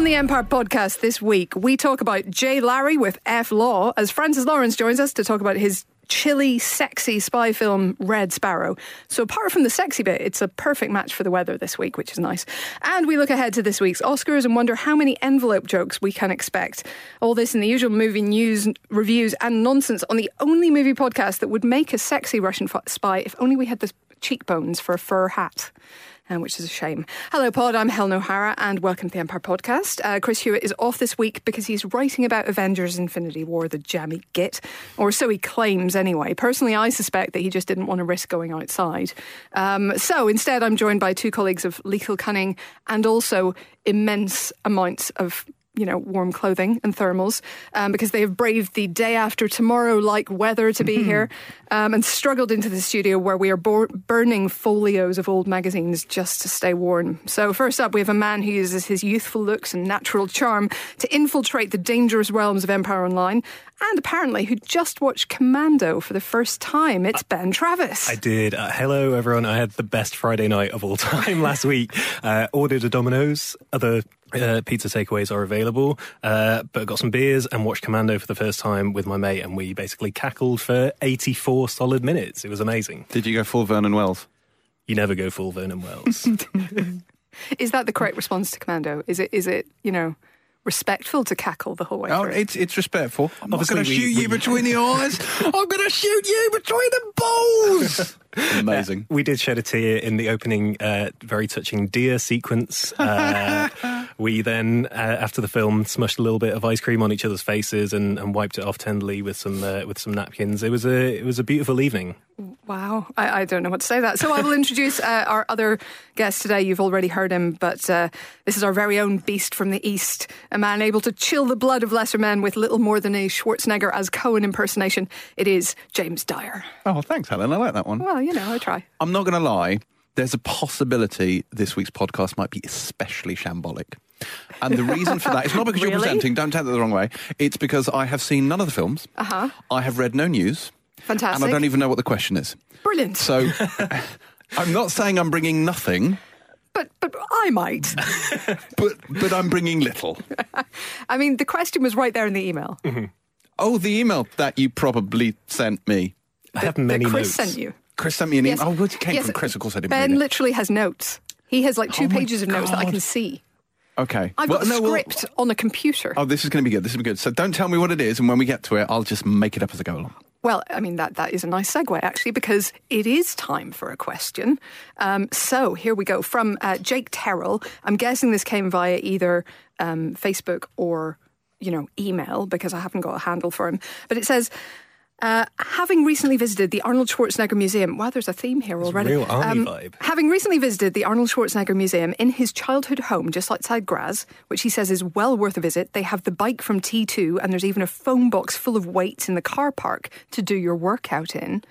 On the Empire podcast this week, we talk about Jay Larry with F Law as Francis Lawrence joins us to talk about his chilly, sexy spy film Red Sparrow. So, apart from the sexy bit, it's a perfect match for the weather this week, which is nice. And we look ahead to this week's Oscars and wonder how many envelope jokes we can expect. All this in the usual movie news, reviews, and nonsense on the only movie podcast that would make a sexy Russian spy if only we had the cheekbones for a fur hat um, which is a shame. Hello, Pod. I'm Helen O'Hara, and welcome to the Empire Podcast. Uh, Chris Hewitt is off this week because he's writing about Avengers Infinity War, the jammy git, or so he claims anyway. Personally, I suspect that he just didn't want to risk going outside. Um, so instead, I'm joined by two colleagues of lethal cunning and also immense amounts of you know, warm clothing and thermals um, because they have braved the day after tomorrow like weather to be mm-hmm. here um, and struggled into the studio where we are bo- burning folios of old magazines just to stay warm. So, first up, we have a man who uses his youthful looks and natural charm to infiltrate the dangerous realms of Empire Online and apparently who just watched Commando for the first time. It's Ben Travis. I did. Uh, hello, everyone. I had the best Friday night of all time last week. Uh, ordered a Domino's, other uh, pizza takeaways are available, uh, but got some beers and watched Commando for the first time with my mate, and we basically cackled for 84 solid minutes. It was amazing. Did you go full Vernon Wells? You never go full Vernon Wells. is that the correct response to Commando? Is it? Is it? You know respectful to cackle the whole way oh, through. it's it's respectful. I'm Obviously, not going to shoot we, you between the eyes. I'm going to shoot you between the balls. Amazing. Uh, we did shed a tear in the opening, uh, very touching deer sequence. Uh, we then, uh, after the film, smushed a little bit of ice cream on each other's faces and, and wiped it off tenderly with some uh, with some napkins. It was a it was a beautiful evening. Wow, I, I, don't know what to say that. So I will introduce uh, our other guest today. You've already heard him, but uh, this is our very own beast from the East, a man able to chill the blood of lesser men with little more than a Schwarzenegger as Conan impersonation. It is James Dyer. Oh, thanks, Helen. I like that one. Well, you know, I try. I'm not going to lie. There's a possibility this week's podcast might be especially shambolic. And the reason for that is not because really? you're presenting, don't take that the wrong way. It's because I have seen none of the films. Uh-huh. I have read no news. Fantastic. And I don't even know what the question is. Brilliant. So I'm not saying I'm bringing nothing. But but I might. but but I'm bringing little. I mean, the question was right there in the email. Mm-hmm. Oh, the email that you probably sent me. I have many that Chris notes. sent you. Chris sent me an yes. email. Oh, it came yes. from Chris. Of course, I didn't. Ben literally has notes. He has like two oh pages of notes that I can see. Okay. I've well, got a no, script well, on a computer. Oh, this is going to be good. This is going to be good. So don't tell me what it is, and when we get to it, I'll just make it up as I go along. Well, I mean, that, that is a nice segue, actually, because it is time for a question. Um, so here we go from uh, Jake Terrell. I'm guessing this came via either um, Facebook or, you know, email, because I haven't got a handle for him. But it says, uh, having recently visited the Arnold Schwarzenegger Museum, wow, there's a theme here already. real army um, vibe. Having recently visited the Arnold Schwarzenegger Museum in his childhood home just outside Graz, which he says is well worth a visit, they have the bike from T2, and there's even a phone box full of weights in the car park to do your workout in.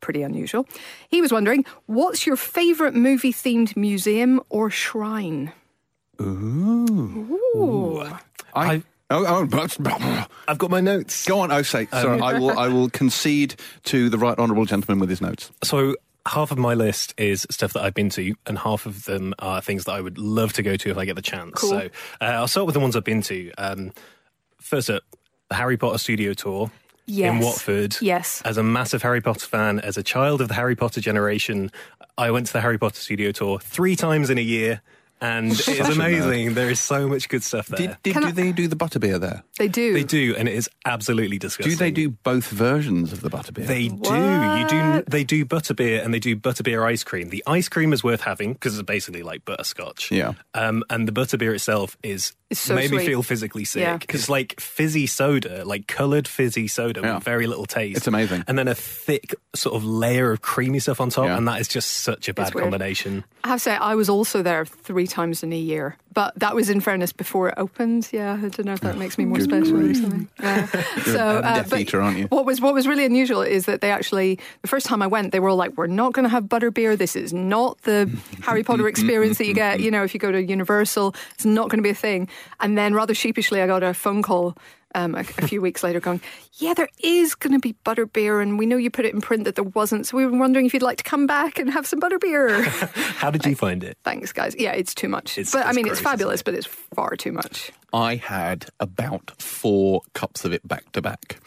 Pretty unusual. He was wondering, what's your favourite movie themed museum or shrine? Ooh. Ooh. I, Oh, oh, I've got my notes. Go on, oh, say. Sorry, um, I will. I will concede to the right honourable gentleman with his notes. So half of my list is stuff that I've been to, and half of them are things that I would love to go to if I get the chance. Cool. So uh, I'll start with the ones I've been to. Um, first up, the Harry Potter studio tour. Yes. In Watford. Yes. As a massive Harry Potter fan, as a child of the Harry Potter generation, I went to the Harry Potter studio tour three times in a year and it's amazing. There is so much good stuff there. Did, did do I, they do the butterbeer there? They do. They do, and it is absolutely disgusting. Do they do both versions of the butterbeer? They what? do. You do. They do butterbeer and they do butterbeer ice cream. The ice cream is worth having because it's basically like butterscotch. Yeah. Um, and the butterbeer itself is so made sweet. me feel physically sick because yeah. like fizzy soda, like coloured fizzy soda yeah. with very little taste. It's amazing. And then a thick sort of layer of creamy stuff on top, yeah. and that is just such a bad combination. I have to say, I was also there three times in a year. But that was in fairness before it opened. Yeah, I don't know if that makes me more special or something. Yeah. so, uh, Death Eater, aren't you? What was what was really unusual is that they actually the first time I went, they were all like, "We're not going to have butterbeer. This is not the Harry Potter experience that you get. You know, if you go to Universal, it's not going to be a thing." And then, rather sheepishly, I got a phone call um, a, a few weeks later, going, "Yeah, there is going to be butterbeer, and we know you put it in print that there wasn't. So we were wondering if you'd like to come back and have some butterbeer." How did you find it? Thanks, guys. Yeah, it's too much. It's- but I it's mean, it's fabulous, isn't but it's far too much. I had about four cups of it back to back.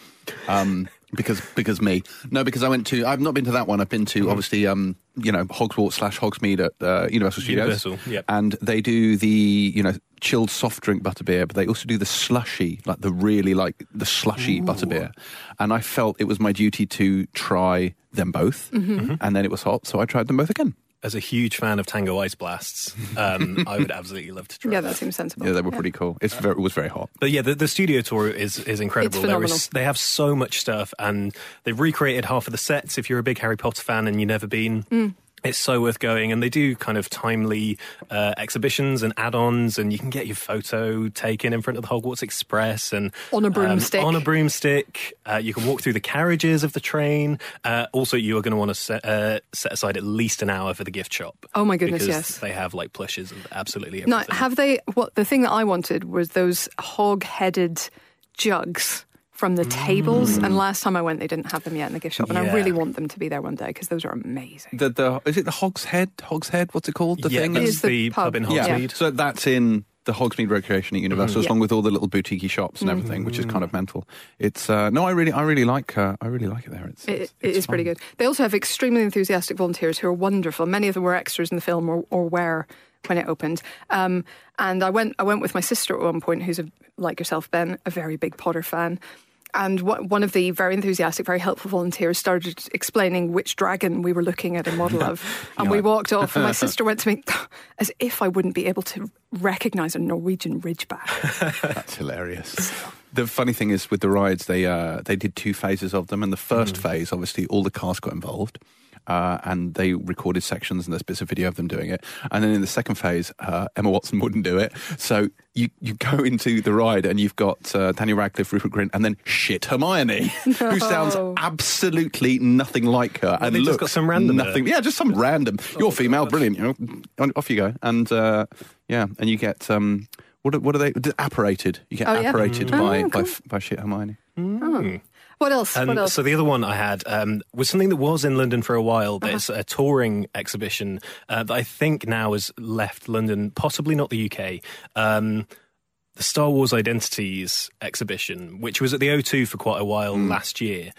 Um, because because me. No because I went to I've not been to that one. I've been to Mm-hmm. obviously um you know Hogwarts slash Hogsmeade at uh, Universal Studios. Universal, yep. and they do the you know chilled soft drink butterbeer but they also do the slushy like the really like the slushy butterbeer and I felt it was my duty to try them both. Mm-hmm. and then it was hot so I tried them both again As a huge fan of Tango Ice Blasts, um, I would absolutely love to try. Yeah, that. that seems sensible. yeah they were pretty cool it's very, it was very hot But yeah, the, the studio tour is is incredible. It's phenomenal. is- they have so much stuff, and they've recreated half of the sets. If you're a big Harry Potter fan and you've never been. Mm. It's so worth going, and they do kind of timely uh, exhibitions and add-ons, and you can get your photo taken in front of the Hogwarts Express and On a um, broomstick. on a broomstick, uh, you can walk through the carriages of the train. Uh, also, you are going to want to set, uh, set aside at least an hour for the gift shop. Oh my goodness, because yes. They have like plushes and absolutely everything. Now, have they? What the thing that I wanted was those hog-headed jugs from the tables. And last time I went, they didn't have them yet in the gift shop, and I really want them to be there one day because those are amazing. the, the is it the Hogs Head Hogs Head what's it called the yeah, thing that's is the the pub. pub in Yeah. Hogsmeade. So that's in the Hogsmeade Recreation at Universal, Yeah. along with all the little boutique shops and everything, which is kind of mental. It's uh, no, I really, I really like, uh, I really like it there. It's, It, it's, it it's is pretty good. They also have extremely enthusiastic volunteers who are wonderful. Many of them were extras in the film or, or were when it opened. Um, and I went, I went with my sister at one point, who's a, like yourself, Ben, a very big Potter fan. And one of the very enthusiastic, very helpful volunteers started explaining which dragon we were looking at a model of. And we walked off, and my sister went to me, as if I wouldn't be able to recognise a Norwegian ridgeback. That's hilarious. The funny thing is with the rides, they uh, they did two phases of them, and the 1st phase, obviously, all the cast got involved. Uh, and they recorded sections, and there's bits of video of them doing it. And then in the second phase, uh, Emma Watson wouldn't do it. So you, you go into the ride, and you've got uh, Daniel Radcliffe, Rupert Grint, and then shit Hermione, who sounds absolutely nothing like her, and they just looks got some random nothing. Yeah, just some random. You're female, brilliant. You know, off you go. And uh, yeah, and you get um, what are, what are they? Apparated. You get Oh, apparated Mm. by, Oh, cool. by shit Hermione. What else? And what else? so the other one I had um, was something that was in London for a while, but it's a touring exhibition uh, that I think now has left London, possibly not the UK. Um, the Star Wars Identities exhibition, which was at the O2 for quite a while last year.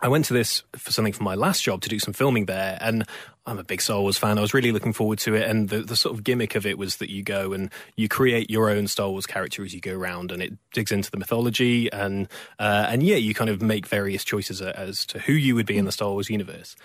I went to this for something for my last job to do some filming there, and I'm a big Star Wars fan. I was really looking forward to it, and the, the sort of gimmick of it was that you go and you create your own Star Wars character as you go around, and it digs into the mythology, and uh, and yeah, you kind of make various choices as to who you would be in the Star Wars universe.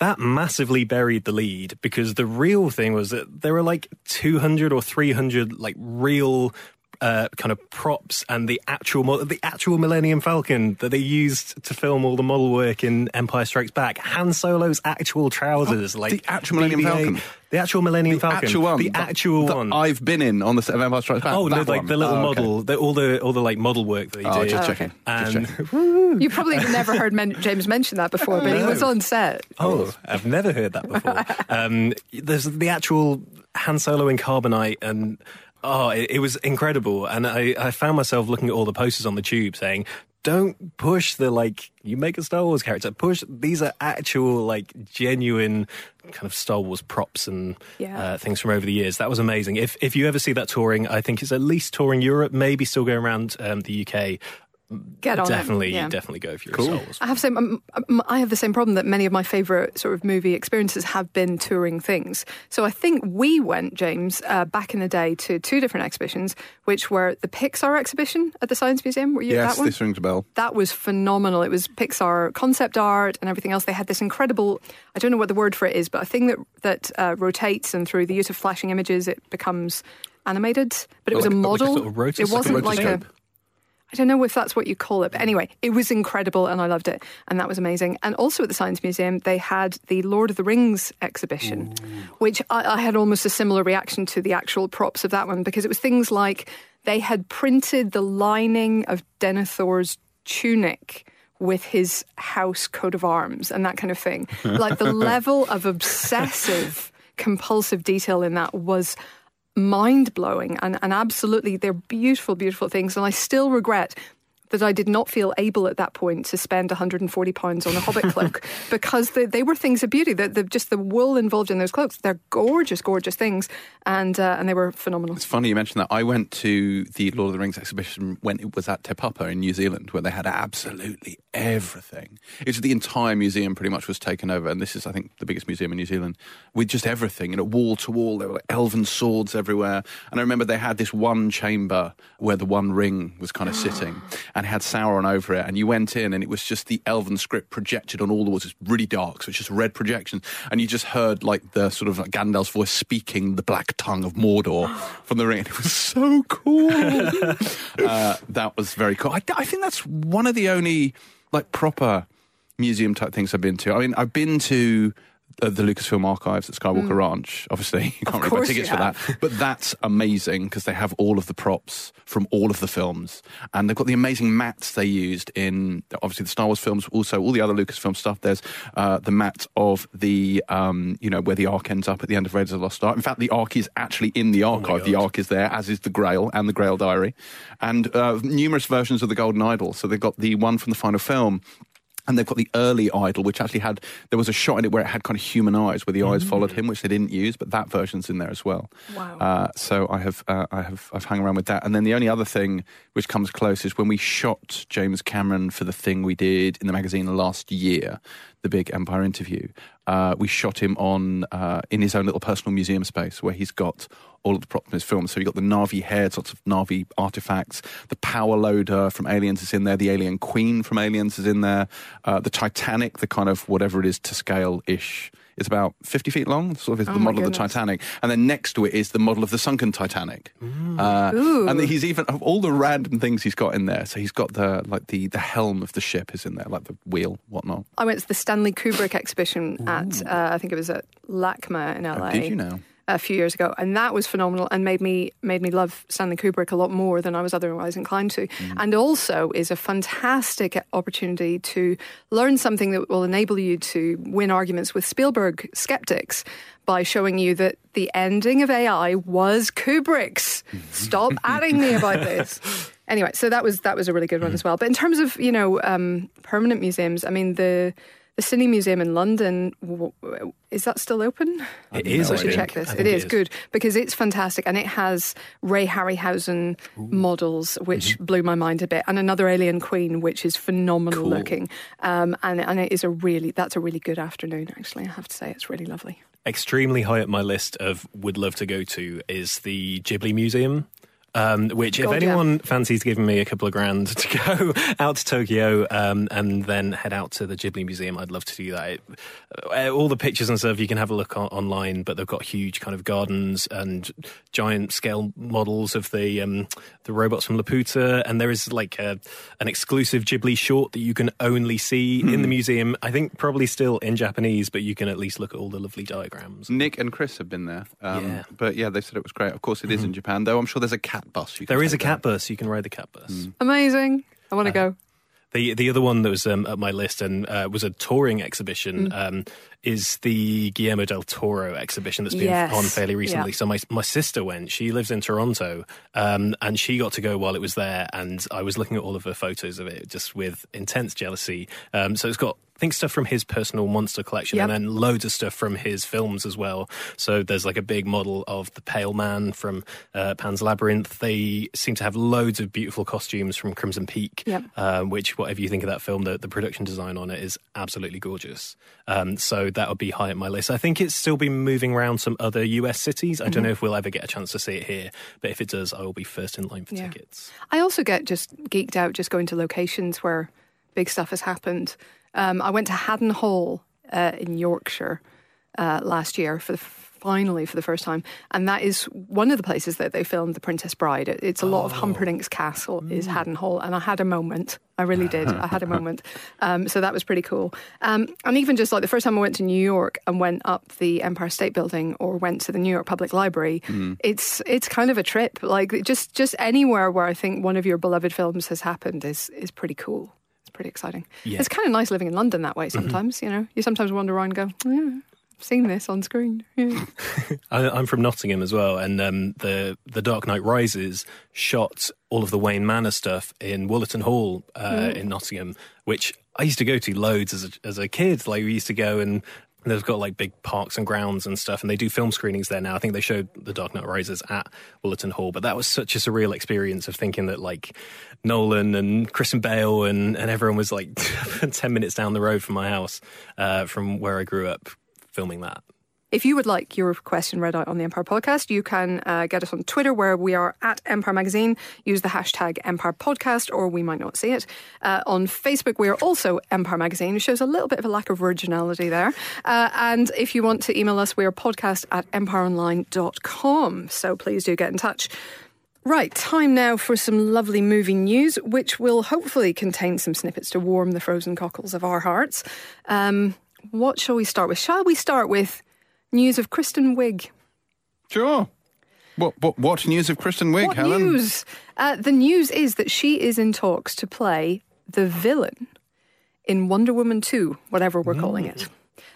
That massively buried the lead because the real thing was that there were like 200 or 300 like real uh, kind of props and the actual mo- the actual Millennium Falcon that they used to film all the model work in Empire Strikes Back. Han Solo's actual trousers, like Oh, the actual Millennium BB-8 Falcon? the actual Millennium The Falcon, actual one. the that- actual that one. I've been in on the set of Empire Strikes Back. Oh no, like one. the little Oh, okay. model, the, all the all the like model work that they Oh, did. just Oh, checking. okay. Just checking. you probably never heard men- James mention that before, but he was on set. Oh, I've never heard that before. um, there's the actual Han Solo in Carbonite, and oh, it, it was incredible. And I, I found myself looking at all the posters on the tube saying, "Don't push the like you make a Star Wars character. Push these are actual like genuine kind of Star Wars props and Yeah. uh, things from over the years. That was amazing. If if you ever see that touring, I think it's at least touring Europe, maybe still going around um, the UK. Get on definitely, it. Yeah. definitely go if you're Cool. a Star Wars. I have same. Um, I have the same problem that many of my favourite sort of movie experiences have been touring things. So I think we went, James, uh, back in the day to two different exhibitions, which were the Pixar exhibition at the Science Museum. Were you at Yes, that one? this rings a bell. that was phenomenal. It was Pixar concept art and everything else. They had this incredible, I don't know what the word for it is, but a thing that, that uh, rotates and through the use of flashing images, it becomes animated. But it was Like- a like a model. sort of rotoscope. it wasn't Like a like a. I don't know if that's what you call it, but anyway, it was incredible and I loved it. And that was amazing. And also at the Science Museum, they had the Lord of the Rings exhibition, which I, I had almost a similar reaction to the actual props of that one because it was things like they had printed the lining of Denethor's tunic with his house coat of arms and that kind of thing. Like the level of obsessive, compulsive detail in that was mind blowing and, and absolutely they're beautiful, beautiful things. And I still regret that I did not feel able at that point to spend 140 pounds on a Hobbit cloak because they, they were things of beauty. The, the, just the wool involved in those cloaks, they're gorgeous, gorgeous things, and uh, and they were phenomenal. It's funny you mentioned that. I went to the Lord of the Rings exhibition when it was at Te Papa in New Zealand, where they had absolutely everything. It's the entire museum pretty much was taken over, and this is, I think, the biggest museum in New Zealand with just everything. You know, wall to wall, there were like elven swords everywhere, and I remember they had this one chamber where the One Ring was kind of sitting. And had Sauron over it, and you went in, and it was just the Elven script projected on all the walls. It's really dark, so it's just red projections. and you just heard like the sort of like Gandalf's voice speaking the black tongue of Mordor from the ring. And it was so cool. uh, that was very cool. I, I think that's one of the only like proper museum type things I've been to. I mean, I've been to the Lucasfilm archives at Skywalker Ranch. Obviously, you can't really buy tickets for that, but that's amazing because they have all of the props from all of the films, and they've got the amazing mats they used in obviously the Star Wars films, also all the other Lucasfilm stuff. There's uh, the mat of the um, you know where the Ark ends up at the end of Raiders of the Lost Ark. In fact, the Ark is actually in the archive. the God. Ark is there, as is the Grail and the Grail Diary, and uh, numerous versions of the Golden Idol. So they've got the one from the final film. And they've got the early idol, which actually had there was a shot in it where it had kind of human eyes, where the eyes followed him, which they didn't use, but that version's in there as well. Wow. Uh, so I have uh, I have I've hung around with that. And then the only other thing which comes close is when we shot James Cameron for the thing we did in the magazine last year, the big Empire interview. Uh, we shot him on uh, in his own little personal museum space where he's got all of the props from his film. So you got the Na'vi heads, lots of Na'vi artifacts. The power loader from Aliens is in there. The Alien Queen from Aliens is in there. Uh, the Titanic, the kind of whatever it is to scale ish. It's about 50 feet long, sort of is Oh the model of the. Titanic. And then next to it is the model of the sunken Titanic. Uh, and he's even, of all the random things he's got in there. So he's got the, like the, the helm of the ship is in there, like the wheel, whatnot. I went to the Stanley Kubrick exhibition at, uh, I think it was at LACMA in LA. Oh, did you know? A few years ago, and that was phenomenal, and made me made me love Stanley Kubrick a lot more than I was otherwise inclined to, and also is a fantastic opportunity to learn something that will enable you to win arguments with Spielberg skeptics by showing you that the ending of AI was Kubrick's. Stop adding me about this. Anyway, so that was that was a really good one as well. But in terms of you know um, permanent museums, I mean the the Cine Museum in London w- w- is that still open? It is. We I should think. check this. I It think is good because it's fantastic and it has Ray Harryhausen models, which blew my mind a bit, and another Alien Queen, which is phenomenal Cool. looking. Um, and and it is a really that's a really good afternoon. Actually, I have to say it's really lovely. extremely high up my list of would love to go to is the Ghibli Museum. Um, which, if God, yeah. anyone fancies giving me a couple of grand to go out to Tokyo um, and then head out to the Ghibli Museum, I'd love to do that. It, uh, all the pictures and stuff you can have a look on, online, but they've got huge kind of gardens and giant scale models of the um, the robots from Laputa, and there is like a, an exclusive Ghibli short that you can only see in the museum. I think probably still in Japanese, but you can at least look at all the lovely diagrams. Nick and Chris have been there. Um, Yeah. But yeah, they said it was great. Of course, it is in Japan, though. I'm sure there's a cat bus. You can There is a take there. cat bus. You can ride the cat bus. Amazing. I want to go. The the other one that was um, at my list and uh, was a touring exhibition um, is the Guillermo del Toro exhibition that's been Yes. on fairly recently. Yeah. So my my sister went. She lives in Toronto, um, and she got to go while it was there. And I was looking at all of her photos of it just with intense jealousy. Um, so it's got. I think stuff from his personal monster collection Yep. and then loads of stuff from his films as well. So there's like a big model of the Pale Man from uh, Pan's Labyrinth. They seem to have loads of beautiful costumes from Crimson Peak Yep. um, which whatever you think of that film, the, the production design on it is absolutely gorgeous. Um, so that would be high on my list. I think it's still been moving around some other US cities. I Mm-hmm. don't know if we'll ever get a chance to see it here, but if it does, I will be first in line for Yeah. tickets. I also get just geeked out just going to locations where big stuff has happened. Um, I went to Haddon Hall uh, in Yorkshire uh, last year for the finally for the first time, and that is one of the places that they filmed The Princess Bride. It's a lot of Humperdinck's Castle is Haddon Hall, and I had a moment. I really did. I had a moment. Um, so that was pretty cool. Um, and even just like the first time I went to New York and went up the Empire State Building or went to the New York Public Library, it's it's kind of a trip. Like just just anywhere where I think one of your beloved films has happened is is pretty cool. It's pretty exciting. Yeah. It's kind of nice living in London that way sometimes, you know. You sometimes wander around and go, yeah, seen this on screen. Yeah. I, I'm from Nottingham as well, and um, the the Dark Knight Rises shot all of the Wayne Manor stuff in Wollaton Hall uh, in Nottingham, which I used to go to loads as a, as a kid. Like we used to go and. They've got like big parks and grounds and stuff, and they do film screenings there now. I think they showed The Dark Knight Rises at Wollaton Hall, but that was such a surreal experience of thinking that like Nolan and Christian Bale and, and everyone was like 10 minutes down the road from my house, uh, from where I grew up, filming that. If you would like your question read out on the Empire podcast, you can uh, get us on Twitter where we are at Empire Magazine. Use the hashtag Empire Podcast, or we might not see it. Uh, on Facebook, we are also Empire Magazine. It shows a little bit of a lack of originality there. Uh, and if you want to email us, we are podcast at empireonline.com. So please do get in touch. Right, time now for some lovely movie news, which will hopefully contain some snippets to warm the frozen cockles of our hearts. Um, what shall we start with? Shall we start with news of Kristen Wiig? Sure. What, what, what news of Kristen Wiig, What Helen? news? Uh, the news is that she is in talks to play the villain in Wonder Woman 2, whatever we're calling it.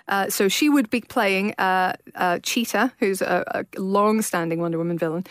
Uh, so she would be playing uh, uh, Cheetah, who's a, a long standing Wonder Woman villain.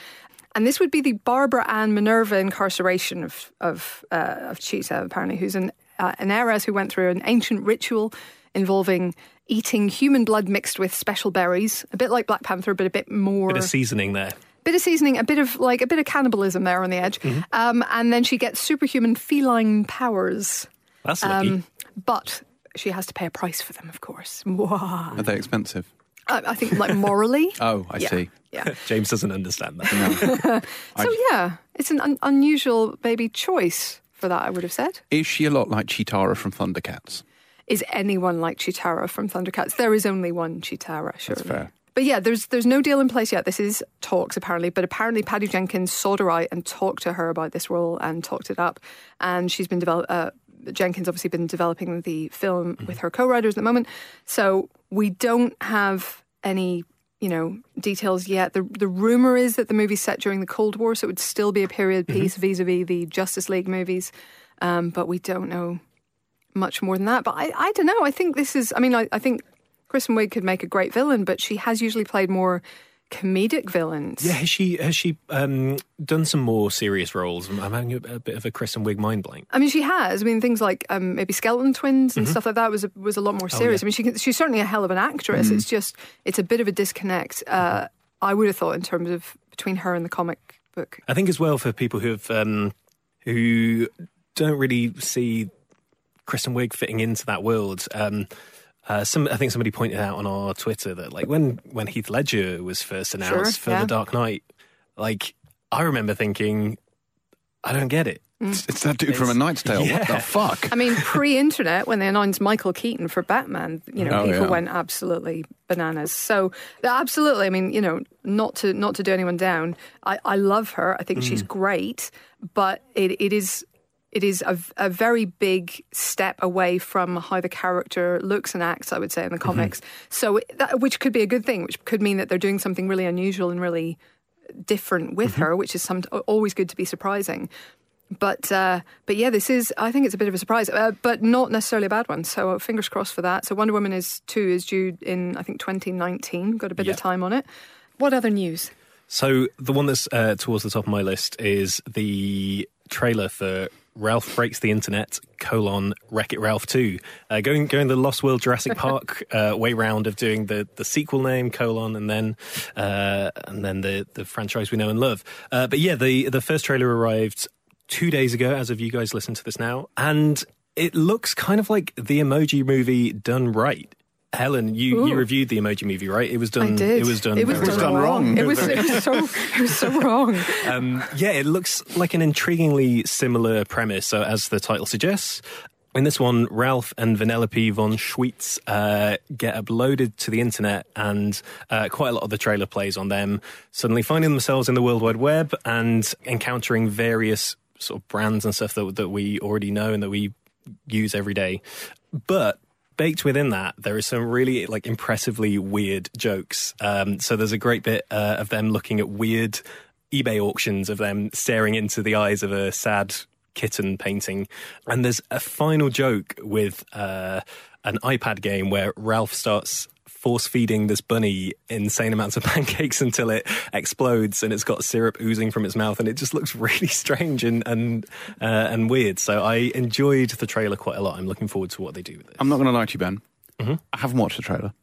And this would be the Barbara Ann Minerva incarceration of, of, uh, of Cheetah, apparently, who's an, uh, an heiress who went through an ancient ritual involving eating human blood mixed with special berries, a bit like Black Panther, but a bit more Bit of seasoning there. bit of seasoning, a bit of like a bit of cannibalism there on the edge, Mm-hmm. um, and then she gets superhuman feline powers. That's lucky. Um, but she has to pay a price for them, of course. Mwah. Are they expensive? I, I think like morally. Oh, I yeah, see. Yeah. James doesn't understand that. So yeah, it's an un- unusual baby choice for that. I would have said. Is she a lot like Cheetara from Thundercats? Is anyone like Cheetara from Thundercats? There is only one Cheetara, surely. fair. But yeah, there's there's no deal in place yet. This is talks apparently, but apparently Patty Jenkins sought her out and talked to her about this role and talked it up. And she's been develop. Uh, Jenkins obviously been developing the film with her co-writers at the moment. So we don't have any you know details yet. The the rumor is that the movie's set during the Cold War, so it would still be a period piece vis-a-vis the Justice League movies. Um, but we don't know much more than that. But I, I don't know. I think this is. I mean, I, I think Kristen Wiig could make a great villain, but she has usually played more comedic villains. yeah, has she has she um, done some more serious roles? I'm, having a, a bit of a Kristen Wiig mind blank. I mean, she has. I mean, things like um, maybe Skeleton Twins and stuff like that was a, was a lot more serious. yeah. I mean, she can, she's certainly a hell of an actress. It's just it's a bit of a disconnect. Uh, I would have thought in terms of between her and the comic book. I think as well for people who have um, who don't really see Kristen Wiig fitting into that world. Um, uh, some, I think somebody pointed out on our Twitter that like when when Heath Ledger was first announced for yeah. The Dark Knight, like I remember thinking, I don't get it. It's, it's that dude from A It's- Knight's Tale. What the fuck? I mean, pre-internet, when they announced Michael Keaton for Batman, you know, Oh, people yeah. went absolutely bananas. So, absolutely, I mean, you know, not to not to do anyone down. I, I love her. I think she's great, but it, it is it is a, a very big step away from how the character looks and acts. I would say in the comics. So, that, which could be a good thing, which could mean that they're doing something really unusual and really different with her, which is some always good to be surprising. But uh, but yeah, this is I think it's a bit of a surprise, uh, but not necessarily a bad one. So uh, fingers crossed for that. So Wonder Woman is two is due in I think 2019. Got a bit Yeah. of time on it. What other news? So the one that's uh, towards the top of my list is the trailer for Ralph Breaks the Internet, colon, Wreck It Ralph 2. Uh, going, going the Lost World Jurassic Park uh, way round of doing the, the sequel name, colon, and then uh, and then the, the franchise we know and love. Uh, but yeah, the, the first trailer arrived two days ago, as of you guys listen to this now, and it looks kind of like the Emoji movie done right. Helen, you, you reviewed the Emoji movie, right? It was done. I did. It was done. It was very done, done wrong. wrong. It was, it was so it was so wrong. um, yeah, it looks like an intriguingly similar premise. So, as the title suggests, in this one, Ralph and Vanellope von Schweetz uh, get uploaded to the internet, and uh, quite a lot of the trailer plays on them suddenly finding themselves in the World Wide Web and encountering various sort of brands and stuff that that we already know and that we use every day. But baked within that, there is some really like impressively weird jokes. Um, so there's a great bit uh, of them looking at weird eBay auctions of them staring into the eyes of a sad kitten painting, and there's a final joke with uh, an iPad game where Ralph starts force feeding this bunny insane amounts of pancakes until it explodes and it's got syrup oozing from its mouth, and it just looks really strange and and uh, and weird. So I enjoyed the trailer quite a lot. I'm looking forward to what they do with it. I'm not going to lie to you, Ben. I haven't watched the trailer.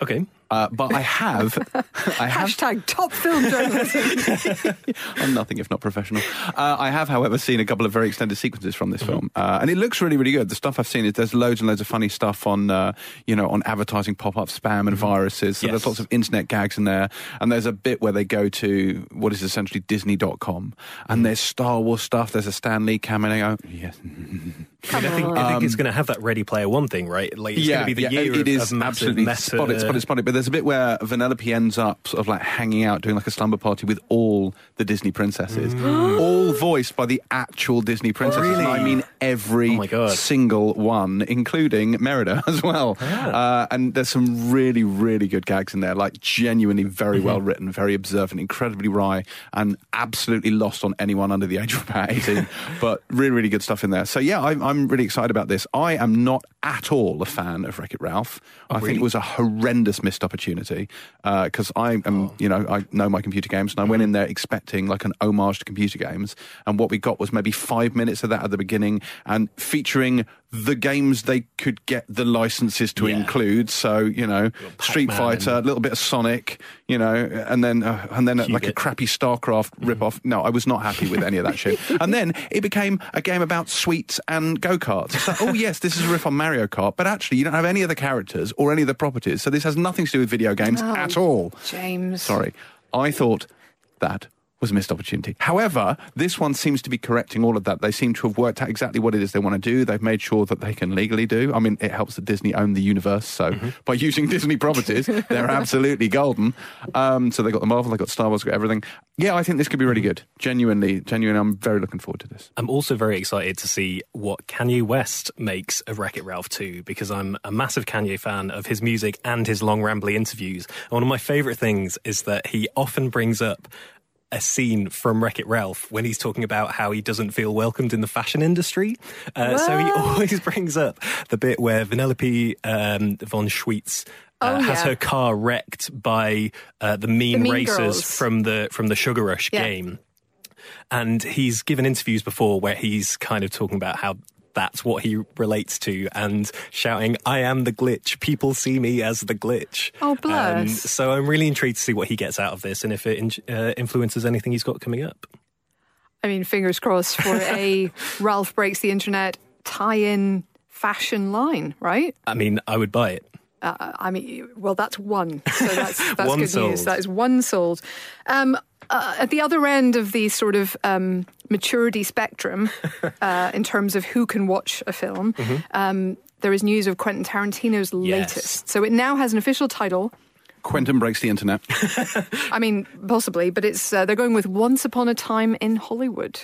Okay. Uh, but I have, I have Hashtag top film journalism. I'm nothing if not professional. Uh, I have, however, seen a couple of very extended sequences from this film, uh, and it looks really, really good. The stuff I've seen is there's loads and loads of funny stuff on, uh, you know, on advertising pop-up spam and viruses. So Yes. there's lots of internet gags in there, and there's a bit where they go to what is essentially Disney.com, and there's Star Wars stuff. There's a Stan Lee cameo. Yes, I, mean, I think, I think it's going to have that Ready Player One thing, right? Like it's going to be the year it of, is of absolutely meta. spotted, spotted, spotted. But there's a bit where Vanellope ends up sort of like hanging out, doing like a slumber party with all the Disney princesses, mm. all voiced by the actual Disney princesses. And I mean every Oh single one, including Merida as well. Ah. Uh, and there's some really, really good gags in there, like genuinely very well mm-hmm. written, very observant, incredibly wry, and absolutely lost on anyone under the age of about 18. but really, really good stuff in there. So yeah, I'm, I'm really excited about this. I am not at all a fan of Wreck It Ralph. Oh, I think it was a horrendous missed opportunity uh, because I am, oh. you know, I know my computer games, and I went in mm. there expecting like an homage to computer games, and what we got was maybe five minutes of that at the beginning, and featuring the games they could get the licenses to Yeah. include. So you know, Street Pac-Man Fighter, a and- little bit of Sonic, you know, and then uh, and then uh, like a crappy StarCraft rip-off. No, I was not happy with any of that shit. And then it became a game about sweets and go-karts. It's like, oh yes, this is a riff on Mario Kart, but actually you don't have any of the characters or any of the properties, so this has nothing to do with video games Oh. at all. James. Sorry, I thought that was a missed opportunity. However, this one seems to be correcting all of that. They seem to have worked out exactly what it is they want to do. They've made sure that they can legally do. I mean, it helps that Disney own the universe, so Mm-hmm. by using Disney properties, they're absolutely golden. Um, so they got the Marvel, they got Star Wars, got everything. Yeah, I think this could be really Mm-hmm. good. Genuinely, genuinely, I'm very looking forward to this. I'm also very excited to see what Kanye West makes of Wreck It Ralph 2 because I'm a massive Kanye fan of his music and his long rambly interviews. And one of my favorite things is that he often brings up a scene from Wreck It Ralph when he's talking about how he doesn't feel welcomed in the fashion industry. Uh, so he always brings up the bit where Vanellope um, von Schweetz uh, Oh, has yeah. her car wrecked by uh, the mean, The Mean racers Girls. from the from the Sugar Rush Yeah. game and he's given interviews before where he's kind of talking about how that's what he relates to and shouting, I am the glitch. People see me as the glitch. Oh, bless. Um, so I'm really intrigued to see what he gets out of this and if it in- uh, influences anything he's got coming up. I mean, fingers crossed for a Ralph Breaks the Internet tie in fashion line, right? I mean, I would buy it. Uh, I mean, well, that's one. So that's, that's One good sold. news. That is one sold. Um, uh, at the other end of the sort of um, maturity spectrum, uh, in terms of who can watch a film, um, there is news of Quentin Tarantino's Yes. latest. So it now has an official title. Quentin breaks the internet. I mean, possibly, but it's uh, they're going with Once Upon a Time in Hollywood.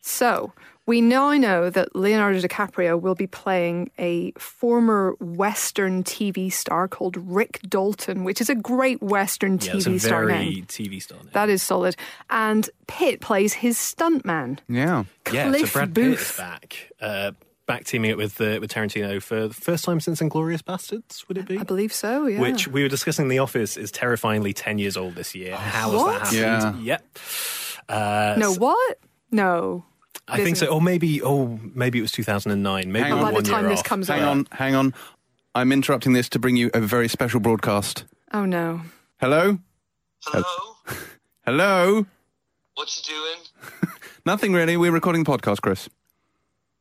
So we now know that Leonardo DiCaprio will be playing a former Western TV star called Rick Dalton, which is a great Western Yeah, it's a TV star very name. TV star name. That is solid. And Pitt plays his stuntman. Yeah. yeah, Cliff so Brad Pitt Booth. is back. Uh, back teaming up with uh, with Tarantino for the first time since Inglourious Basterds, would it be? I believe so, yeah. which we were discussing in the office is terrifyingly 10 years old this year. How has that happened? Yep. Uh, no, what? No. I think so. Or maybe, oh, maybe it was 2009. Maybe Hang on. By the one time year this off. comes Hang out. on, hang on. I'm interrupting this to bring you a very special broadcast. Oh, no. Hello? Hello? Hello? What you doing? Nothing really. We're recording the podcast, Chris.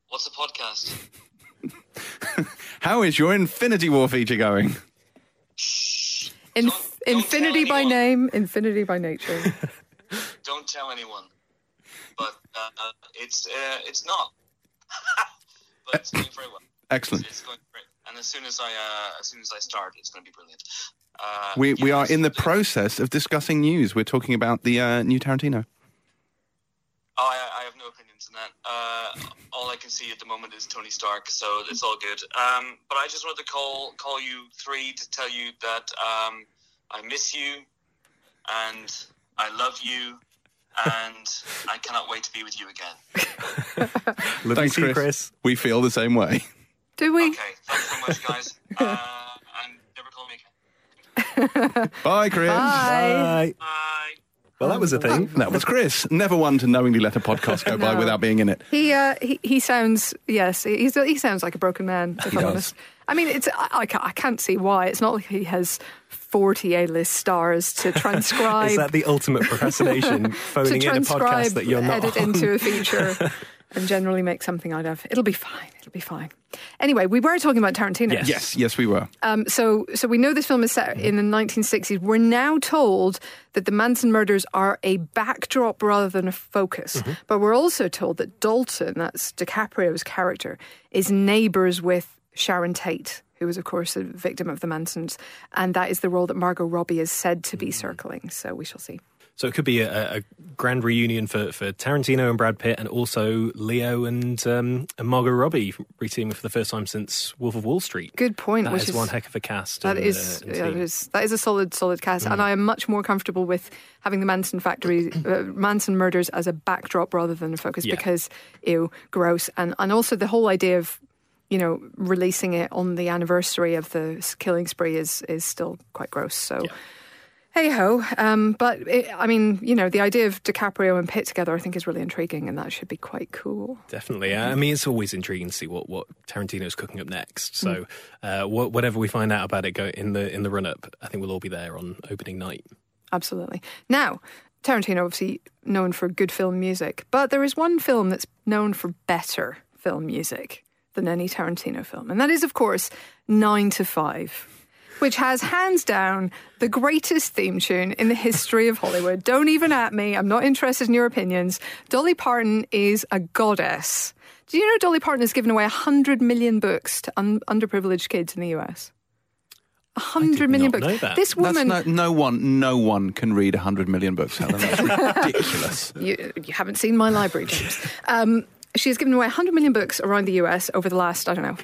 What's a podcast? How is your Infinity War feature going? Inf- Don't- don't infinity by anyone. name, infinity by nature. Don't tell anyone. Uh, it's uh, it's not. but it's going very well. Excellent. It's going great. And as soon as I uh, as soon as I start, it's going to be brilliant. Uh, We, we are in the the- process of discussing news. We're talking about the uh, new Tarantino. Oh, I, I have no opinions on that. Uh, all I can see at the moment is Tony Stark, so it's all good. Um, but I just wanted to call call you three to tell you that um, I miss you, and I love you, and I cannot wait to be with you again. Love Thanks, you too, Chris. Chris. We feel the same way. Do we? Okay, thanks so much, guys. Uh, and never call me Bye, Chris. Bye. Bye. Bye. Well, that was a thing. That was Chris. Never one to knowingly let a podcast go by No. without being in it. He, uh, he he sounds yes he's, he sounds like a broken man if He I'm does. honest. I mean it's I, I, ca- I can't see why it's not like he has forty A list stars to transcribe Is that the ultimate procrastination? to Phoning in a transcribe podcast that you're not edit on? into a feature and generally make something out of. It'll be fine. It'll be fine. Anyway, we were talking about Tarantino. Yes. Yes, yes, we were. Um, so, so we know this film is set in the 1960s. We're now told that the Manson murders are a backdrop rather than a focus. But we're also told that Dalton, that's DiCaprio's character, is neighbours with Sharon Tate, who was, of course, a victim of the Mansons, and that is the role that Margot Robbie is said to be circling. So we shall see. So it could be a, a grand reunion for, for Tarantino and Brad Pitt, and also Leo and, um, and Margot Robbie re-teaming for the first time since Wolf of Wall Street. Good point. That which is is one heck of a cast. That and, is, uh, yeah, is that is a solid, solid cast, and I am much more comfortable with having the Manson factory, uh, Manson murders as a backdrop rather than a focus Yeah. because ew, gross, and and also the whole idea of you know releasing it on the anniversary of the killing spree is is still quite gross. So. Yeah. Hey ho, um, but it, I mean, you know, the idea of DiCaprio and Pitt together, I think, is really intriguing, and that should be quite cool. Definitely. I mean, it's always intriguing to see what, what Tarantino's cooking up next. So, uh, wh- whatever we find out about it go in the in the run up, I think we'll all be there on opening night. Absolutely. Now, Tarantino obviously known for good film music, but there is one film that's known for better film music than any Tarantino film, and that is, of course, Nine to Five. Which has hands down the greatest theme tune in the history of Hollywood. Don't even at me. I'm not interested in your opinions. Dolly Parton is a goddess. Do you know Dolly Parton has given away 100 million books to un- underprivileged kids in the US? 100 million not books. know that. This woman. That's no, no one, no one can read hundred million books. Helen. That's ridiculous. you, you haven't seen my library, James. Um, she has given away 100 million books around the US over the last, I don't know,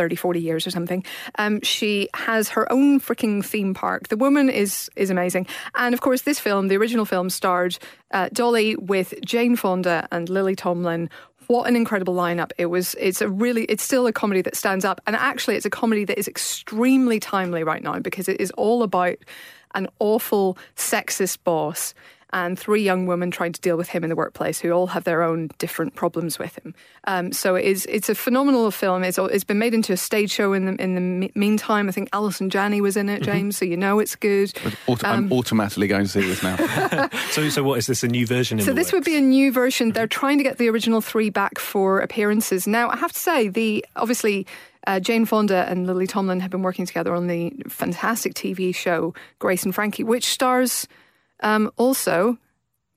30, 40 years or something. Um, she has her own freaking theme park. The woman is is amazing. And of course, this film, the original film, starred uh, Dolly with Jane Fonda and Lily Tomlin. What an incredible lineup! It was. It's a really. It's still a comedy that stands up, and actually, it's a comedy that is extremely timely right now because it is all about an awful sexist boss and three young women trying to deal with him in the workplace who all have their own different problems with him. Um, so it is, it's a phenomenal film. It's, it's been made into a stage show in the, in the meantime. I think Allison Janney was in it, James, so you know it's good. Auto- I'm automatically going to see this now. So, so what is this? A new version? In So the this would be a new version. They're trying to get the original three back for appearances. Now, I have to say, the obviously uh, Jane Fonda and Lily Tomlin have been working together on the fantastic TV show Grace and Frankie, which stars um, also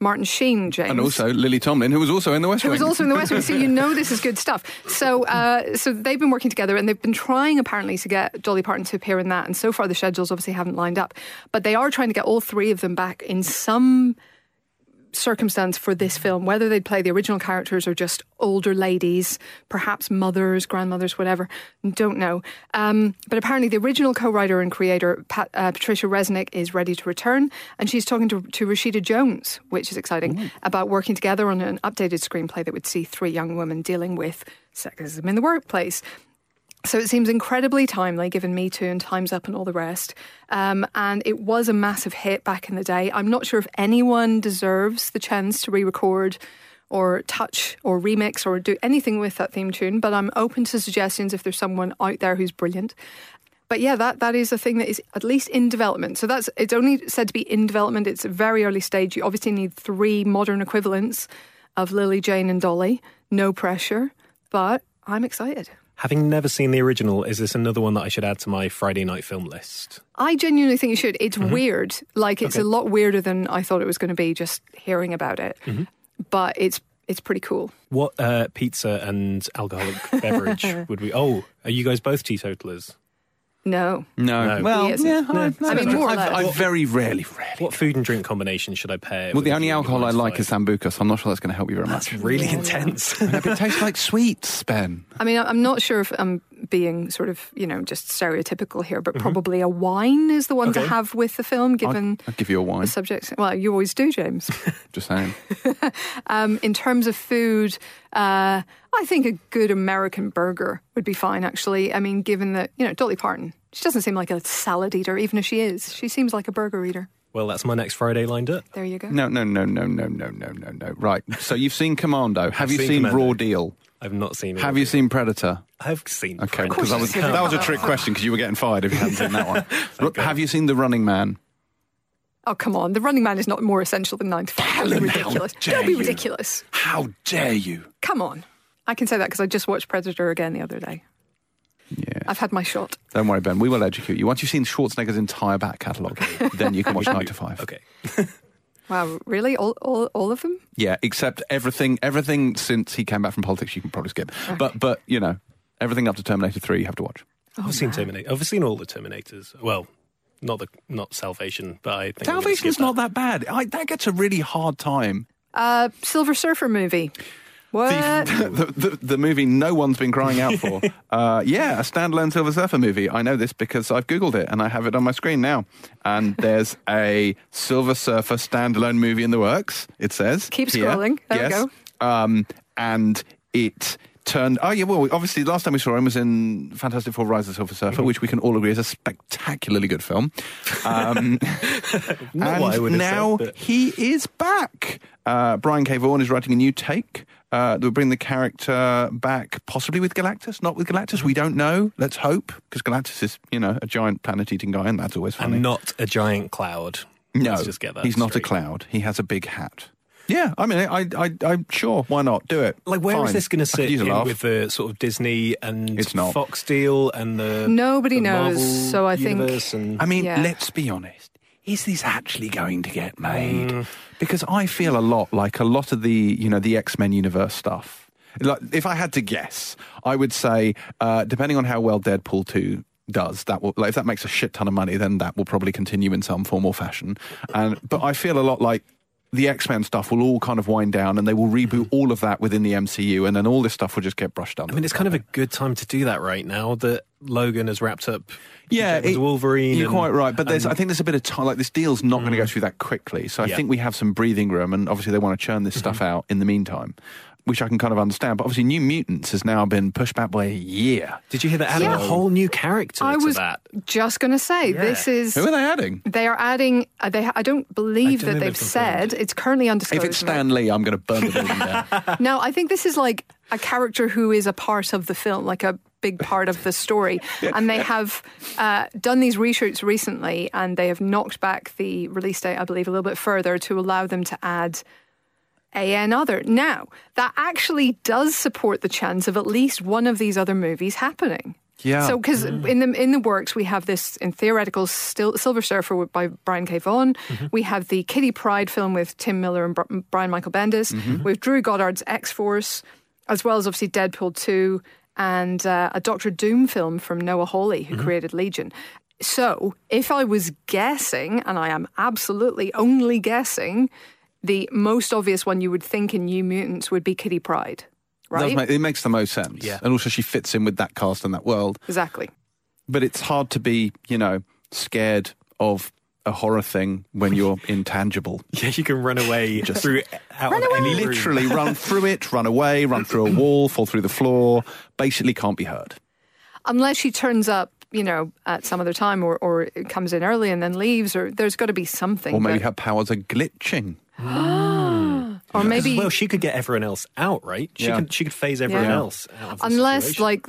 Martin Sheen, James. and also Lily Tomlin, who was also in the West Wing. who was also in the West Wing. So you know this is good stuff. So, uh, so they've been working together, and they've been trying apparently to get Dolly Parton to appear in that. And so far, the schedules obviously haven't lined up, but they are trying to get all three of them back in some circumstance for this film, whether they'd play the original characters or just older ladies, perhaps mothers, grandmothers, whatever. Don't know. Um, but apparently, the original co-writer and creator Pat, uh, Patricia Resnick is ready to return, and she's talking to, to Rashida Jones, which is exciting, about working together on an updated screenplay that would see three young women dealing with sexism in the workplace. So it seems incredibly timely, given Me Too and Time's Up and all the rest. Um, and it was a massive hit back in the day. I'm not sure if anyone deserves the chance to re record or touch or remix or do anything with that theme tune, but I'm open to suggestions if there's someone out there who's brilliant. But yeah, that, that is a thing that is at least in development. So that's it's only said to be in development. It's a very early stage. You obviously need three modern equivalents of Lily, Jane, and Dolly. No pressure, but I'm excited. Having never seen the original, is this another one that I should add to my Friday night film list? I genuinely think you should. It's weird. Like it's a lot weirder than I thought it was going to be just hearing about it. But it's it's pretty cool. What uh, pizza and alcoholic beverage would we? Oh, are you guys both teetotalers? No. No. No. Well, He isn't. yeah, No. I, I mean, more or I've, less. I've very rarely, rarely. What food and drink combination should I pair? Well, with the only few alcohol I Nice like Five? is Sambuca, so I'm not sure that's going to help you very much. Really intense. Yeah, but it tastes like sweets, Ben. I mean, I'm not sure if um, being sort of, you know, just stereotypical here, but probably a wine is the one to have with the film, I'll, given I'll give you a wine. the subject. Well, you always do, James. Just saying. um, in terms of food, uh, I think a good American burger would be fine, actually. I mean, given that, you know, Dolly Parton, she doesn't seem like a salad eater, even if she is. She seems like a burger eater. Well, that's my next Friday lined up. There you go. No, no, no, no, no, no, no, no, no. Right. So you've seen Commando. Have I've you seen seen Raw Deal? I've not seen it. Have you seen Predator? I've seen. Okay, Predator. because that was, you've seen it. that was a trick question because you were getting fired if you hadn't seen that one. Okay. Have you seen The Running Man? Oh, come on. The Running Man is not more essential than 9 to 5. Don't be Helen, how ridiculous. dare Don't be you. ridiculous. How dare you? Come on. I can say that because I just watched Predator again the other day. Yeah. I've had my shot. Don't worry, Ben. We will educate you. Once you've seen Schwarzenegger's entire back catalogue, then you can watch 9 to 5. Okay. Wow, really? All, all, all of them? Yeah, except everything everything since he came back from politics you can probably skip. But but you know, everything up to Terminator 3 you have to watch. I've seen Terminator. I've seen all the Terminators. Well, not the not Salvation, but I think Salvation's skip not that bad. I, that gets a really hard time. Uh, Silver Surfer movie. What? The, the, the, the movie no one's been crying out for. uh, yeah, a standalone Silver Surfer movie. I know this because I've Googled it and I have it on my screen now. And there's a Silver Surfer standalone movie in the works, it says. Keep here. scrolling. There we yes. Um, and it turned. Oh, yeah, well, obviously, last time we saw him was in Fantastic Four Rise of the Silver Surfer, Mm-hmm. which we can all agree is a spectacularly good film. Um, and what I would have now said, but- he is back. Uh, Brian K. Vaughan is writing a new take. Uh, that will bring the character back, possibly with Galactus, not with Galactus. We don't know. Let's hope, because Galactus is, you know, a giant planet-eating guy, and that's always funny. and not a giant cloud. no, Let's just get that he's not a cloud. He has a big hat. Yeah, I mean, I, I, I'm sure. Why not do it? Like, where is Fine. this going to sit in with the sort of Disney and It's not. Fox deal and the Nobody the knows, Marvel so I think- and I mean, Yeah. let's be honest. Is this actually going to get made? Mm. Because I feel a lot like a lot of the, you know, the X Men universe stuff. Like, if I had to guess, I would say, uh, depending on how well Deadpool two does, that will, like, if that makes a shit ton of money, then that will probably continue in some form or fashion. And but I feel a lot like the X Men stuff will all kind of wind down, and they will reboot mm-hmm. all of that within the MCU, and then all this stuff will just get brushed under. I mean, it's kind of a good time to do that right now that Logan has wrapped up. Yeah, it- Wolverine. You're and- quite right, but there's, and- I think there's a bit of time. Like this deal's not going to go mm. through that quickly, so I Yeah. think we have some breathing room, and obviously they want to churn this mm-hmm. stuff out in the meantime, which I can kind of understand. But obviously, New Mutants has now been pushed back by a year. Did you hear that? Adding Yeah. a whole new character I to was that. just going to say, this is. Who are they adding? They are adding. Uh, they. I don't believe I don't that they've if confirmed. said it's currently undisclosed. If it's Stan Lee, I'm going to burn the building down. No, I think this is like a character who is a part of the film, like a big part of the story. And they have uh, done these reshoots recently, and they have knocked back the release date, I believe, a little bit further to allow them to add AN other. Now, that actually does support the chance of at least one of these other movies happening. Yeah. So, because in the in the works, we have this in theoretical still, Silver Surfer by Brian K. Vaughan. Mm-hmm. We have the Kitty Pryde film with Tim Miller and Br- Brian Michael Bendis. Mm-hmm. We have Drew Goddard's X Force, as well as obviously Deadpool two and uh, a Doctor Doom film from Noah Hawley, who mm-hmm. created Legion. So, if I was guessing, and I am absolutely only guessing, the most obvious one you would think in New Mutants would be Kitty Pryde, Does right? make- it makes the most sense. Yeah. And also, she fits in with that cast and that world. exactly. But it's hard to be, you know, scared of a horror thing when you're intangible. Yeah, you can run away just through out Run of away. any room. Literally run through it, run away, run through a wall, fall through the floor. Basically, can't be heard. unless she turns up, you know, at some other time or, or comes in early and then leaves, or there's got to be something. Or maybe that- her powers are glitching. or maybe Well, she could get everyone else out, right? She Yeah. could she could phase everyone Yeah. else out of the unless situation. like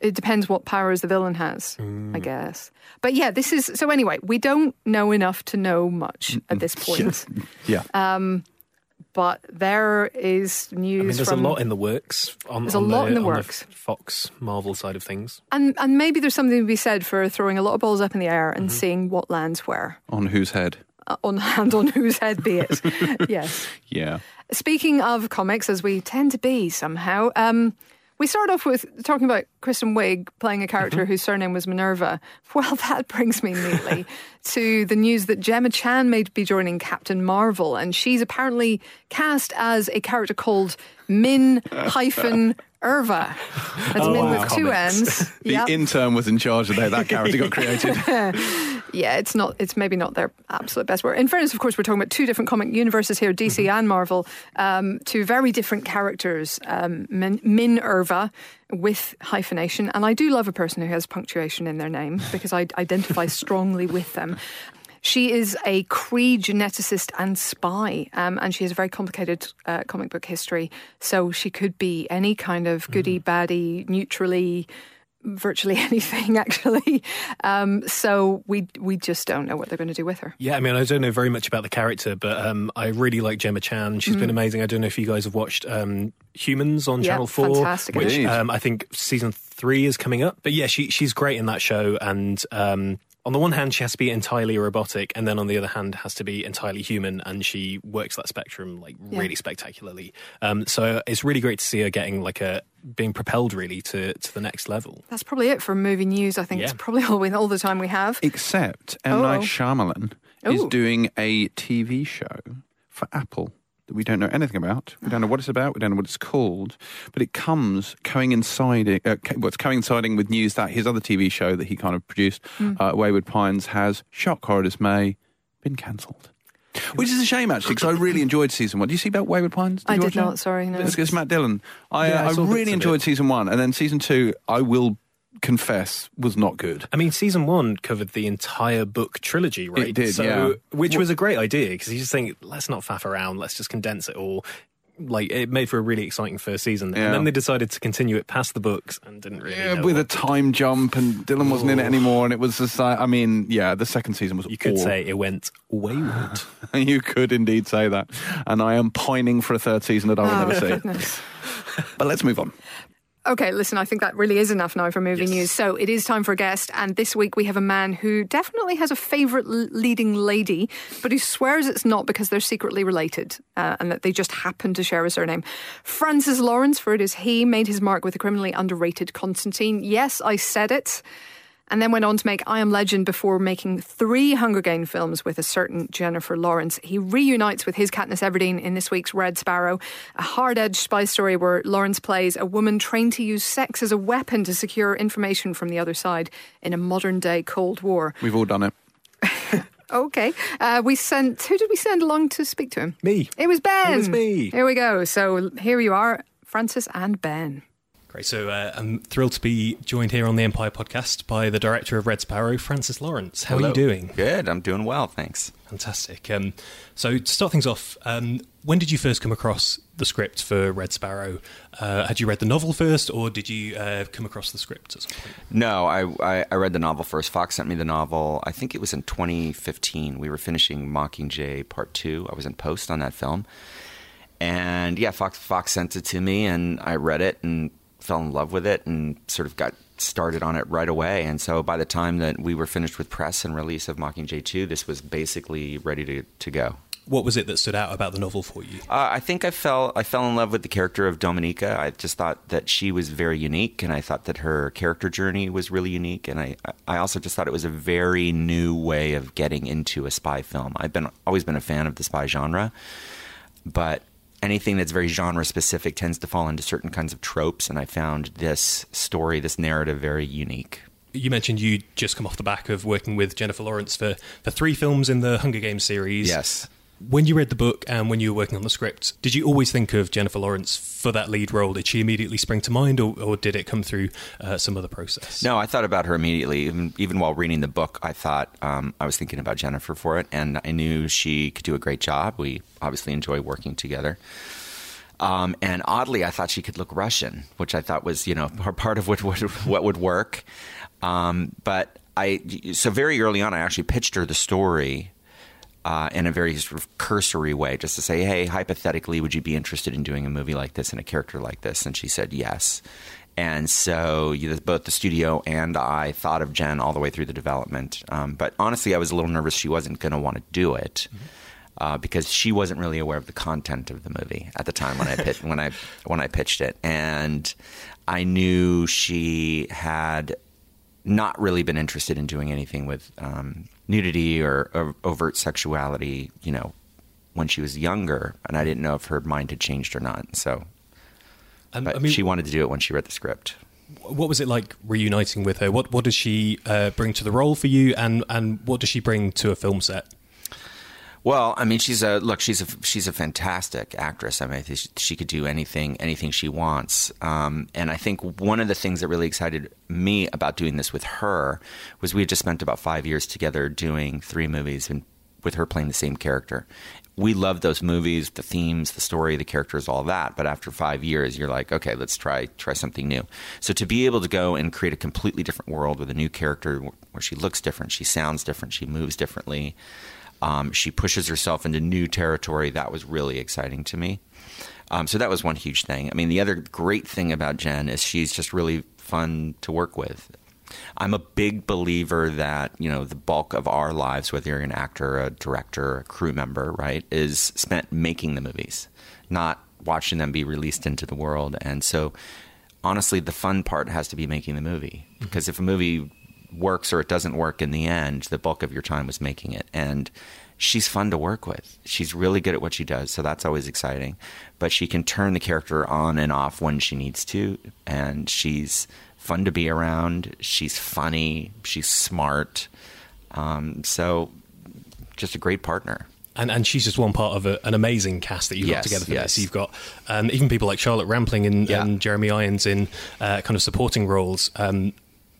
it depends what powers the villain has, I mm. guess. But yeah, this is so. Anyway, we don't know enough to know much at this point. Yeah. Um, but there is news I mean, there's from a lot in the works. On, There's a on lot in the on works. Fox Marvel side of things. and and maybe there's something to be said for throwing a lot of balls up in the air and mm-hmm. seeing what lands where. On whose head? On hand on whose head be it. yes. Yeah. Speaking of comics, as we tend to be somehow, um, We start off with talking about Kristen Wiig playing a character whose surname was Minerva. Well, that brings me neatly to the news that Gemma Chan may be joining Captain Marvel, and she's apparently cast as a character called Min hyphen Irva. That's Min with two N's. The Yep. intern was in charge of that. That character got created. Yeah, it's not. It's maybe not their absolute best work. In fairness, of course, we're talking about two different comic universes here, DC and Marvel. Um, two very different characters. Um, Min, Min Irva with hyphenation, and I do love a person who has punctuation in their name because I identify strongly with them. She is a Kree geneticist and spy, um, and she has a very complicated uh, comic book history. So she could be any kind of goody, baddie, neutrally, virtually anything, actually. Um, so we we just don't know what they're going to do with her. Yeah, I mean, I don't know very much about the character, but um, I really like Gemma Chan. She's been amazing. I don't know if you guys have watched um, Humans on Mm. Yeah, Channel Four, fantastic. which um, I think season three is coming up. But yeah, she she's great in that show, and um, on the one hand, she has to be entirely robotic, and then on the other hand, has to be entirely human, and she works that spectrum like Yeah. really spectacularly. Um, so it's really great to see her getting like a being propelled really to to the next level. That's probably it for movie news. I think Yeah. it's probably all, we, all the time we have. Except M. Oh. Night Shyamalan is doing a TV show for Apple that we don't know anything about. We don't know what it's about. We don't know what it's called. But it comes coinciding, uh, co- what's coinciding with news that his other TV show that he kind of produced, Hmm. uh, Wayward Pines, has, shock horror dismay, been cancelled. Which is a shame, actually, because I really enjoyed season one. Do you see about Wayward Pines? I did watch it? not, sorry, no. It's, it's Matt Dillon. I, Yeah, I uh, I saw really enjoyed season one, and then season two, I will confess, was not good. I mean, season one covered the entire book trilogy, right? It did, so, yeah. Which was a great idea because you just think, let's not faff around, let's just condense it all. Like it made for a really exciting first season, Yeah. and then they decided to continue it past the books and didn't really. Yeah, know with a what- time jump, and Dillon wasn't in it anymore, and it was just like, I mean, yeah, the second season was you could awful. say it went wayward. you could indeed say that. And I am pining for a third season that I will Oh, never ah. see. But let's move on. Okay, listen, I think that really is enough now for movie Yes. news. So it is time for a guest, and this week we have a man who definitely has a favourite l- leading lady, but who swears it's not because they're secretly related uh, and that they just happen to share a surname. Francis Lawrence, for it is he, made his mark with the criminally underrated Constantine. Yes, I said it. And then went on to make I Am Legend before making three Hunger Game films with a certain Jennifer Lawrence. He reunites with his Katniss Everdeen in this week's Red Sparrow, a hard-edged spy story where Lawrence plays a woman trained to use sex as a weapon to secure information from the other side in a modern-day Cold War. We've all done it. Okay, uh, we sent. Who did we send along to speak to him? Me. It was Ben. It was me. Here we go. So here you are, Francis and Ben. Great. So uh, I'm thrilled to be joined here on the Empire podcast by the director of Red Sparrow, Francis Lawrence. How are you doing? Good. I'm doing well, thanks. Fantastic. Um, so to start things off, um, when did you first come across the script for Red Sparrow? Uh, had you read the novel first, or did you uh, come across the script at some point? No, I, I I read the novel first. Fox sent me the novel. I think it was in 2015. We were finishing Mockingjay Part Two. I was in post on that film, and yeah, Fox Fox sent it to me, and I read it and fell in love with it, and sort of got started on it right away. And so by the time that we were finished with press and release of Mockingjay Two, this was basically ready to to go. What was it that stood out about the novel for you? Uh, I think I fell I fell in love with the character of Dominika. I just thought that she was very unique, and I thought that her character journey was really unique. And I I also just thought it was a very new way of getting into a spy film. I've been always been a fan of the spy genre, but anything that's very genre specific tends to fall into certain kinds of tropes. And I found this story, this narrative, very unique. You mentioned you just come off the back of working with Jennifer Lawrence for, for three films in the Hunger Games series. Yes. When you read the book and when you were working on the script, did you always think of Jennifer Lawrence for that lead role? Did she immediately spring to mind, or, or did it come through uh, some other process? No, I thought about her immediately. Even, even while reading the book, I thought um, I was thinking about Jennifer for it, and I knew she could do a great job. We obviously enjoy working together. Um, and oddly, I thought she could look Russian, which I thought was, you know, part of what would, what would work. Um, but I, so very early on, I actually pitched her the story uh, in a very sort of cursory way, just to say, hey, hypothetically, would you be interested in doing a movie like this and a character like this? And she said yes. And so you, both the studio and I thought of Jen all the way through the development. Um, but honestly, I was a little nervous she wasn't going to want to do it. uh, because she wasn't really aware of the content of the movie at the time when I pit- when I when I pitched it, and I knew she had not really been interested in doing anything with um, nudity or, or, overt sexuality, you know, when she was younger, and I didn't know if her mind had changed or not. So, Um, but I mean, she wanted to do it when she read the script. what was it like reuniting with her? What what does she uh, bring to the role for you, and and what does she bring to a film set? Well, I mean, she's a look. She's a she's a fantastic actress. I mean, I she, she could do anything anything she wants. Um, and I think one of the things that really excited me about doing this with her was we had just spent about five years together doing three movies, and with her playing the same character. We loved those movies, the themes, the story, the characters, all that. But after five years, you're like, okay, let's try try something new. So to be able to go and create a completely different world with a new character, where she looks different, she sounds different, she moves differently. Um, she pushes herself into new territory. That was really exciting to me. Um, so that was one huge thing. I mean, the other great thing about Jen is she's just really fun to work with. I'm a big believer that you know the bulk of our lives, whether you're an actor, a director, a crew member, right, is spent making the movies, not watching them be released into the world. And so, honestly, the fun part has to be making the movie because if a movie works or it doesn't work in the end, the bulk of your time was making it. And she's fun to work with. She's really good at what she does, so that's always exciting. But she can turn the character on and off when she needs to, and she's fun to be around. She's funny. She's smart. Um, so, just a great partner. And, and she's just one part of a, an amazing cast that you've Yes, got together for yes. this. You've got um, even people like Charlotte Rampling and, Yeah. and Jeremy Irons in uh, kind of supporting roles. Um,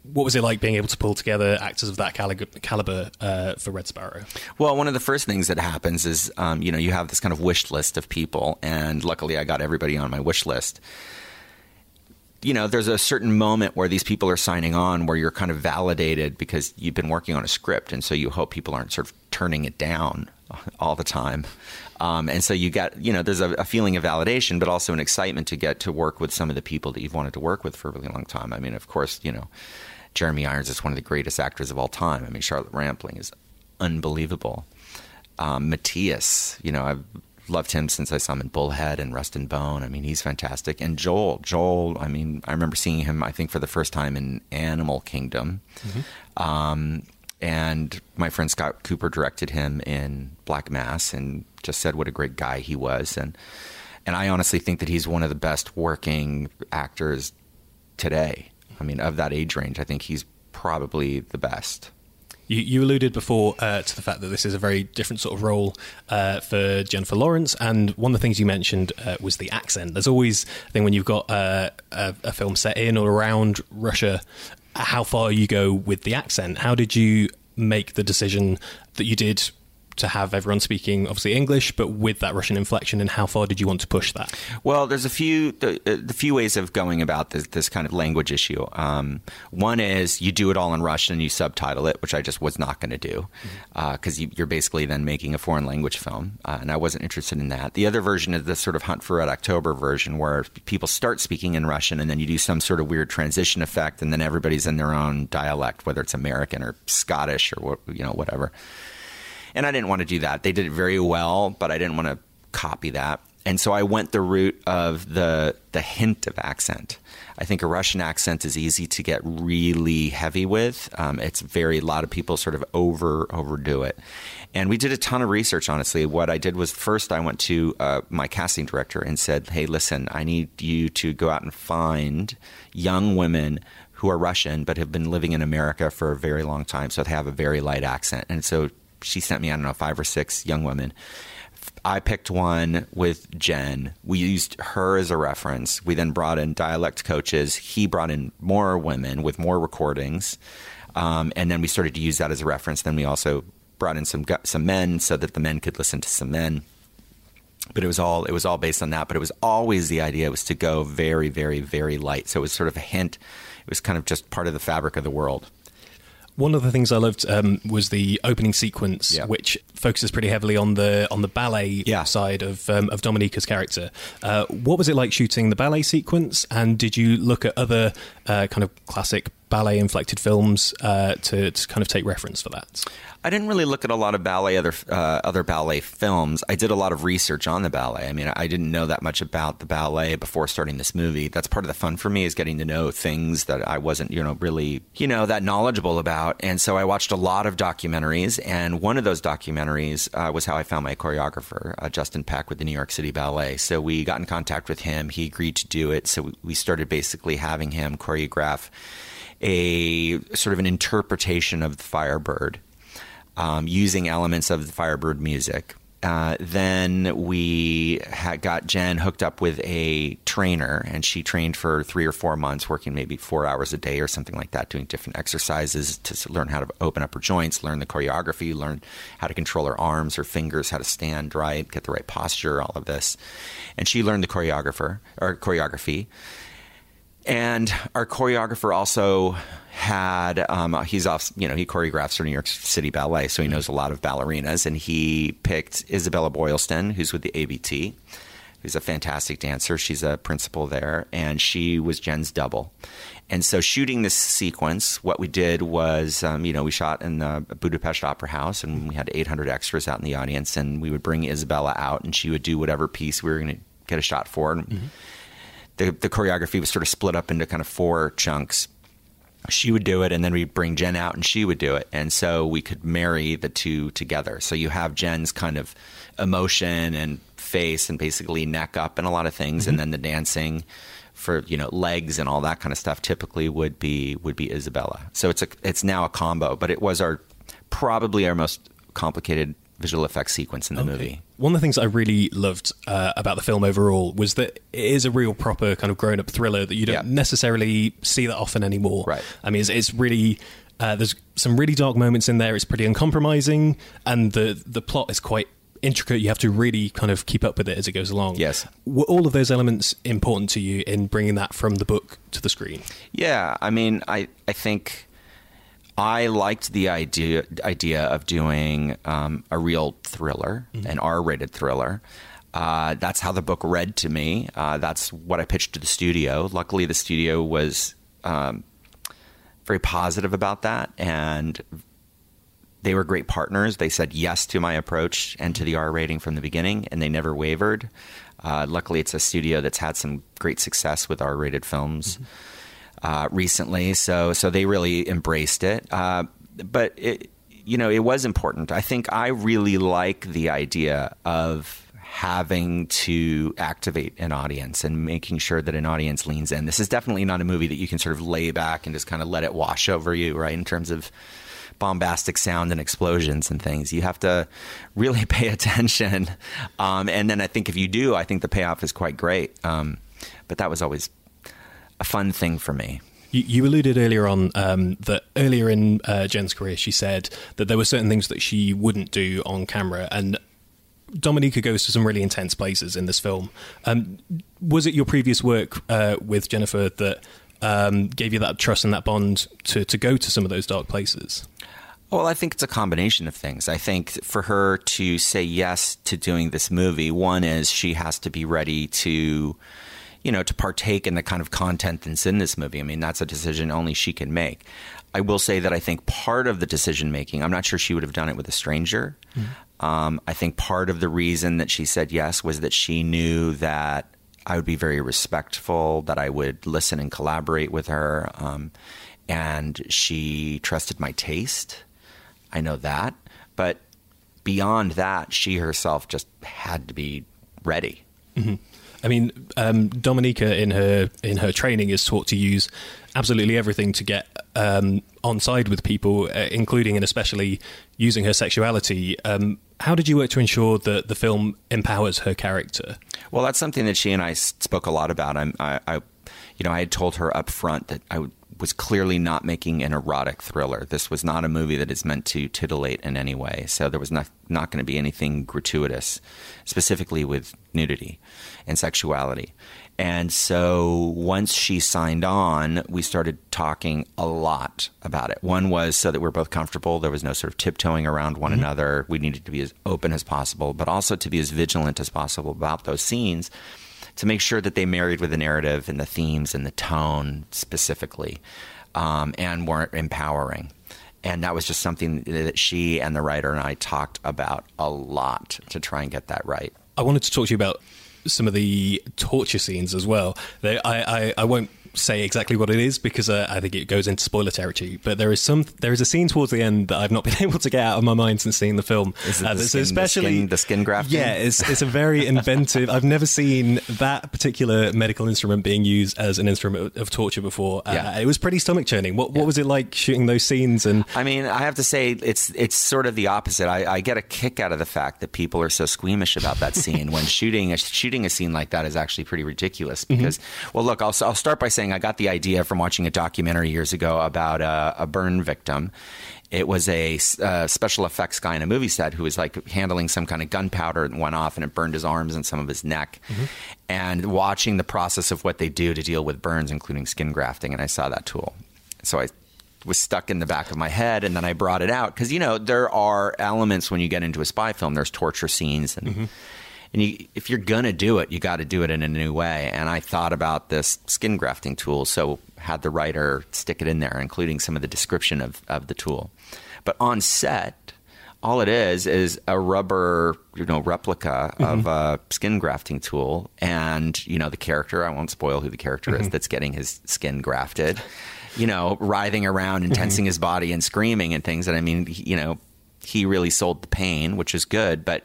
what was it like being able to pull together actors of that caliber, caliber uh, for Red Sparrow? Well, one of the first things that happens is, um, you know, you have this kind of wish list of people, and luckily I got everybody on my wish list. You know, there's a certain moment where these people are signing on where you're kind of validated because you've been working on a script, and so you hope people aren't sort of turning it down all the time. Um, and so you get, you know, there's a, a feeling of validation, but also an excitement to get to work with some of the people that you've wanted to work with for a really long time. I mean, of course, you know, Jeremy Irons is one of the greatest actors of all time. I mean, Charlotte Rampling is unbelievable. Um, Matthias, you know, I've loved him since I saw him in Bullhead and Rust and Bone. I mean, he's fantastic. And Joel, Joel, I mean, I remember seeing him, I think, for the first time in Animal Kingdom. Um, and my friend Scott Cooper directed him in Black Mass and just said what a great guy he was. And and I honestly think that he's one of the best working actors today. I mean, of that age range, I think he's probably the best. You, you alluded before uh, to the fact that this is a very different sort of role uh, for Jennifer Lawrence, and one of the things you mentioned uh, was the accent. There's always a thing when you've got uh, a, a film set in or around Russia, how far you go with the accent. How did you make the decision that you did to have everyone speaking obviously English, but with that Russian inflection, and how far did you want to push that? Well, there's a few the, uh, the few ways of going about this this kind of language issue. Um, one is you do it all in Russian and you subtitle it, which I just was not going to do because you, you're basically then making a foreign language film, uh, and I wasn't interested in that. The other version is the sort of Hunt for Red October version, where people start speaking in Russian and then you do some sort of weird transition effect, and then everybody's in their own dialect, whether it's American or Scottish or what- you know whatever and I didn't want to do that. They did it very well, but I didn't want to copy that. And so I went the route of the the hint of accent. I think a Russian accent is easy to get really heavy with. Um, it's very a lot of people sort of over overdo it. And we did a ton of research. Honestly, what I did was first I went to uh, my casting director and said, "Hey, listen, I need you to go out and find young women." Who are Russian but have been living in America for a very long time, so they have a very light accent. And so she sent me, I don't know, five or six young women. I picked one with Jen. We used her as a reference. We then brought in dialect coaches. He brought in more women with more recordings. Um, and then we started to use that as a reference. Then we also brought in some some men so that the men could listen to some men. But it was all it was all based on that. But it was always the idea was to go very, very, very light. So it was sort of a hint. It was kind of just part of the fabric of the world. One of the things I loved um, was the opening sequence, Yeah. which focuses pretty heavily on the on the ballet Yeah. side of um, of Dominika's character. Uh, what was it like shooting the ballet sequence? And did you look at other uh, kind of classic ballet inflected films uh, to, to kind of take reference for that? I didn't really look at a lot of ballet other uh, other ballet films. I did a lot of research on the ballet. I mean, I didn't know that much about the ballet before starting this movie. That's part of the fun for me is getting to know things that I wasn't, you know, really, you know, that knowledgeable about. And so I watched a lot of documentaries, and one of those documentaries uh, was how I found my choreographer, uh, Justin Peck, with the New York City Ballet. So we got in contact with him. He agreed to do it. So we started basically having him choreograph a sort of an interpretation of the Firebird um, using elements of the Firebird music. Uh, then we got Jen hooked up with a trainer, and she trained for three or four months, working maybe four hours a day or something like that, doing different exercises to learn how to open up her joints, learn the choreography, learn how to control her arms, her fingers, how to stand right, get the right posture, all of this. And she learned the choreographer or choreography. And our choreographer also had um, he's off you know he choreographs for New York City Ballet, so he knows a lot of ballerinas, and he picked Isabella Boylston, who's with the ABT, who's a fantastic dancer. She's a principal there, and she was Jen's double. And so, shooting this sequence, what we did was, um, you know, we shot in the Budapest Opera House, and we had 800 extras out in the audience, and we would bring Isabella out, and she would do whatever piece we were going to get a shot for. Mm-hmm the, the choreography was sort of split up into kind of four chunks. She would do it, and then we'd bring Jen out, and she would do it, and so we could marry the two together. So you have Jen's kind of emotion and face, and basically neck up, and a lot of things, mm-hmm. and then the dancing for you know legs and all that kind of stuff typically would be would be Isabella. So it's a it's now a combo, but it was our probably our most complicated visual effects sequence in the okay. movie. One of the things I really loved uh, about the film overall was that it is a real proper kind of grown up thriller that you don't necessarily see that often anymore. Right. I mean, it's, it's really. Uh, there's some really dark moments in there. It's pretty uncompromising, and the the plot is quite intricate. You have to really kind of keep up with it as it goes along. Yes. Were all of those elements important to you in bringing that from the book to the screen? Yeah. I mean, I, I think I liked the idea idea of doing um, a real thriller, mm-hmm. an R-rated thriller. Uh, that's how the book read to me. Uh, that's what I pitched to the studio. Luckily, the studio was um, very positive about that, and they were great partners. They said yes to my approach and to the R rating from the beginning, and they never wavered. Uh, luckily, it's a studio that's had some great success with R rated films. Mm-hmm uh, recently, so so they really embraced it. Uh, but it, you know, it was important. I think I really like the idea of having to activate an audience and making sure that an audience leans in. This is definitely not a movie that you can sort of lay back and just kind of let it wash over you, right? In terms of bombastic sound and explosions and things. You have to really pay attention. Um, and then I think if you do, I think the payoff is quite great. Um, but that was always a fun thing for me. You, you alluded earlier on um, that earlier in uh, Jen's career, she said that there were certain things that she wouldn't do on camera, and Dominika goes to some really intense places in this film. Um, was it your previous work uh, with Jennifer that um, gave you that trust and that bond to, to go to some of those dark places? Well, I think it's a combination of things. I think for her to say yes to doing this movie, one is she has to be ready to you know, to partake in the kind of content that's in this movie. I mean, that's a decision only she can make. I will say that I think part of the decision making, I'm not sure she would have done it with a stranger. Mm-hmm. Um, I think part of the reason that she said yes was that she knew that I would be very respectful, that I would listen and collaborate with her. Um, and she trusted my taste. I know that. But beyond that, she herself just had to be ready. Mm-hmm. I mean, um, Dominika in her in her training is taught to use absolutely everything to get um, on side with people, uh, including and especially using her sexuality. Um, how did you work to ensure that the film empowers her character? Well, that's something that she and I spoke a lot about. I, I you know, I had told her up front that I would was clearly not making an erotic thriller. This was not a movie that is meant to titillate in any way. So there was not not going to be anything gratuitous, specifically with nudity and sexuality. And so once she signed on, we started talking a lot about it. One was so that we are both comfortable. There was no sort of tiptoeing around one mm-hmm. another. We needed to be as open as possible, but also to be as vigilant as possible about those scenes to make sure that they married with the narrative and the themes and the tone specifically um, and weren't empowering. and that was just something that she and the writer and I talked about a lot to try and get that right. I wanted to talk to you about some of the torture scenes as well. They, I, I, I won't say exactly what it is because uh, I think it goes into spoiler territory. But there is some there is a scene towards the end that I've not been able to get out of my mind since seeing the film. Is Uh, the skin- the especially skin- the skin grafting? Yeah, it's it's a very inventive. I've never seen that particular medical instrument being used as an instrument of torture before. Uh, Yeah. it was pretty stomach churning. What what was it like shooting those scenes? And I mean, I have to say it's it's sort of the opposite. I, I get a kick out of the fact that people are so squeamish about that scene when shooting a, shooting a scene like that is actually pretty ridiculous. Because, well, look, I'll I'll start by saying I got the idea from watching a documentary years ago about a, a burn victim. It was a uh, special effects guy in a movie set who was like handling some kind of gunpowder and went off and it burned his arms and some of his neck. Mm-hmm. And watching the process of what they do to deal with burns, including skin grafting, and I saw that tool. So I was stuck in the back of my head and then I brought it out because you know there are elements when you get into a spy film there's torture scenes and mm-hmm. And you, if you're gonna do it you got to do it in a new way. And I thought about this skin grafting tool so had the writer stick it in there including some of the description of, of the tool. But on set all it is is a rubber you know replica of mm-hmm. a skin grafting tool. And you know the character i won't spoil who the character is mm-hmm. that's getting his skin grafted. You know writhing around and mm-hmm. tensing his body and screaming and things. And i mean he- you know he really sold the pain which is good. But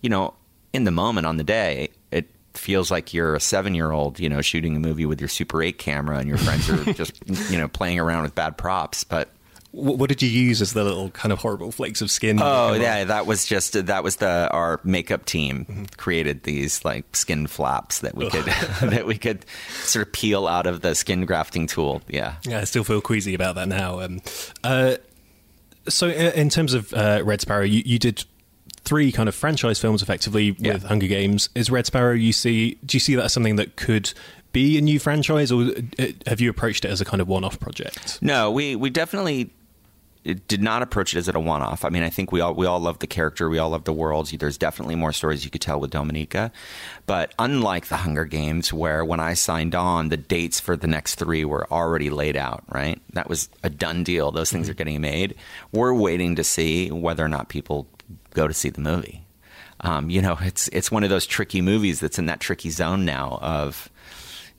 you know in the moment on the day it feels like you're a seven year old you know shooting a movie with your super 8 camera and your friends are just you know playing around with bad props but what, what did you use as the little kind of horrible flakes of skin? Oh yeah, that was just that was the our makeup team created these like skin flaps that we could that we could sort of peel out of the skin grafting tool. Yeah. Yeah, I still feel queasy about that now. Um, uh, so, uh, in terms of uh, Red Sparrow, you, you did three kind of franchise films effectively with Yeah. Hunger Games. Is Red Sparrow? You see? Do you see that as something that could be a new franchise, or uh, have you approached it as a kind of one-off project? No, we we definitely did not approach it as a one-off. I mean, I think we all we all love the character, we all love the world. There's definitely more stories you could tell with Dominika, but unlike the Hunger Games, where when I signed on, the dates for the next three were already laid out. Right, that was a done deal. Those things are getting made. We're waiting to see whether or not people go to see the movie. Um, you know, it's it's one of those tricky movies that's in that tricky zone now of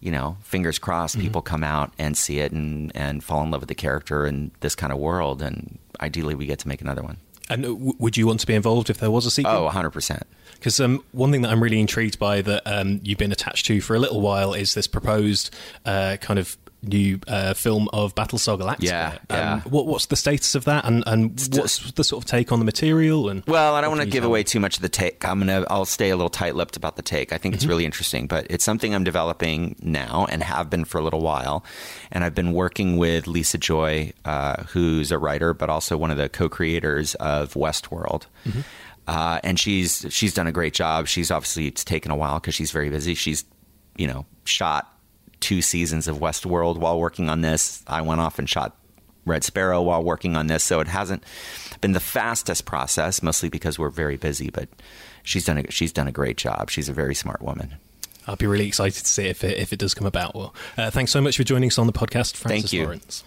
you know, fingers crossed, people come out and see it and, and fall in love with the character in this kind of world. And ideally, we get to make another one. And uh, w- would you want to be involved if there was a sequel? Oh, 100%. Because um, one thing that I'm really intrigued by that um, you've been attached to for a little while is this proposed uh, kind of new uh, film of Battlestar Galactica. Yeah, yeah. Um, what, what's the status of that, and, and what's the sort of take on the material? And Well, I don't want to give away too much of the take. I'm gonna. I'll stay a little tight-lipped about the take. I think it's really interesting, but it's something I'm developing now and have been for a little while. And I've been working with Lisa Joy, uh, who's a writer, but also one of the co-creators of Westworld. Uh, and she's she's done a great job. She's obviously it's taken a while because she's very busy. She's you know shot two seasons of Westworld while working on this. I went off and shot Red Sparrow while working on this, so it hasn't been the fastest process, mostly because we're very busy. But she's done a, she's done a great job. She's a very smart woman. I'll be really excited to see if it, if it does come about. Well, uh, thanks so much for joining us on the podcast, Francis Thank you. Lawrence.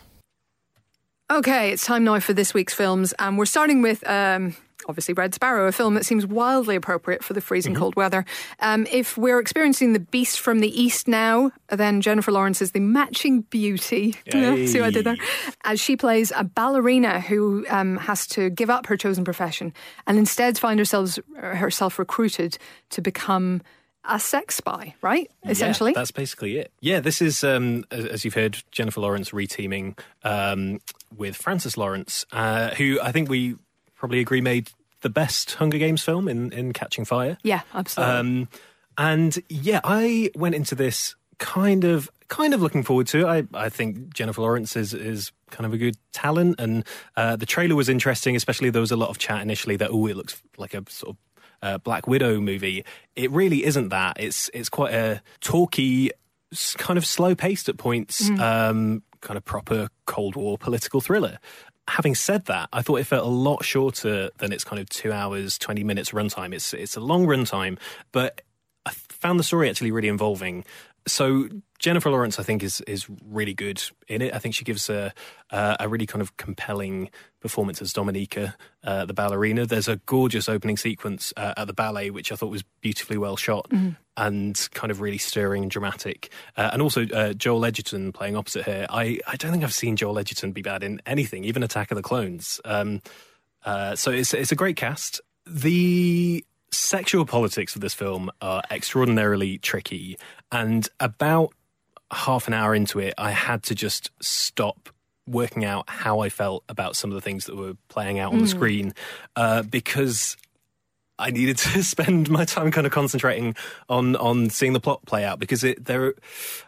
Okay, it's time now for this week's films, and we're starting with um, obviously Red Sparrow, a film that seems wildly appropriate for the freezing Mm-hmm. cold weather. Um, if we're experiencing the beast from the east now, then Jennifer Lawrence is the matching beauty. See what I did there? As she plays a ballerina who um, has to give up her chosen profession and instead find herself herself recruited to become a sex spy, right? Essentially. Yeah, that's basically it. Yeah, this is, um, as as you've heard, Jennifer Lawrence reteaming um, with Francis Lawrence, uh, who I think we probably agree made the best Hunger Games film in, in Catching Fire. yeah, absolutely. Um, and yeah, I went into this kind of kind of looking forward to it. I, I think Jennifer Lawrence is is kind of a good talent, and uh, the trailer was interesting. Especially there was a lot of chat initially that oh, it looks like a sort of uh, Black Widow movie. It really isn't that. It's it's quite a talky, kind of slow paced at points, um, kind of proper Cold War political thriller. Having said that, I thought it felt a lot shorter than its kind of two hours twenty minutes runtime. It's it's a long runtime, but I found the story actually really involving. So Jennifer Lawrence, I think, is is really good in it. I think she gives a uh, a really kind of compelling performance as Dominika, uh, the ballerina. There's a gorgeous opening sequence uh, at the ballet, which I thought was beautifully well shot Mm-hmm. and kind of really stirring and dramatic. Uh, and also uh, Joel Edgerton playing opposite her. I I don't think I've seen Joel Edgerton be bad in anything, even Attack of the Clones. Um, uh, so it's it's a great cast. The sexual politics of this film are extraordinarily tricky, and about half an hour into it, I had to just stop working out how I felt about some of the things that were playing out on the screen uh, because I needed to spend my time kind of concentrating on on seeing the plot play out because it there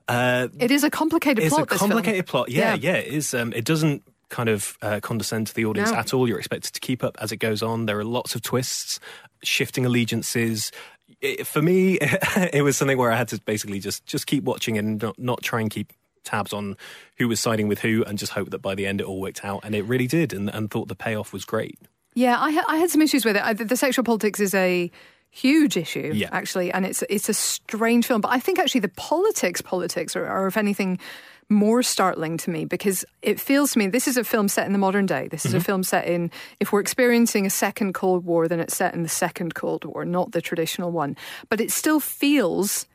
uh, It is a complicated it's plot. a this film. complicated plot. Yeah, Yeah. yeah, it is. Um, it doesn't kind of uh, condescend to the audience No. at all. You're expected to keep up as it goes on. There are lots of twists, shifting allegiances. It, for me, it was something where I had to basically just just keep watching and not, not try and keep tabs on who was siding with who and just hope that by the end it all worked out and it really did and, and thought the payoff was great Yeah, I, ha- I had some issues with it. I, the sexual politics is a huge issue, Yeah. actually, and it's it's a strange film. But I think actually the politics, politics, are, are if anything more startling to me because it feels to me this is a film set in the modern day. This is a mm-hmm. film set in if we're experiencing a second Cold War, then it's set in the second Cold War, not the traditional one. But it still feels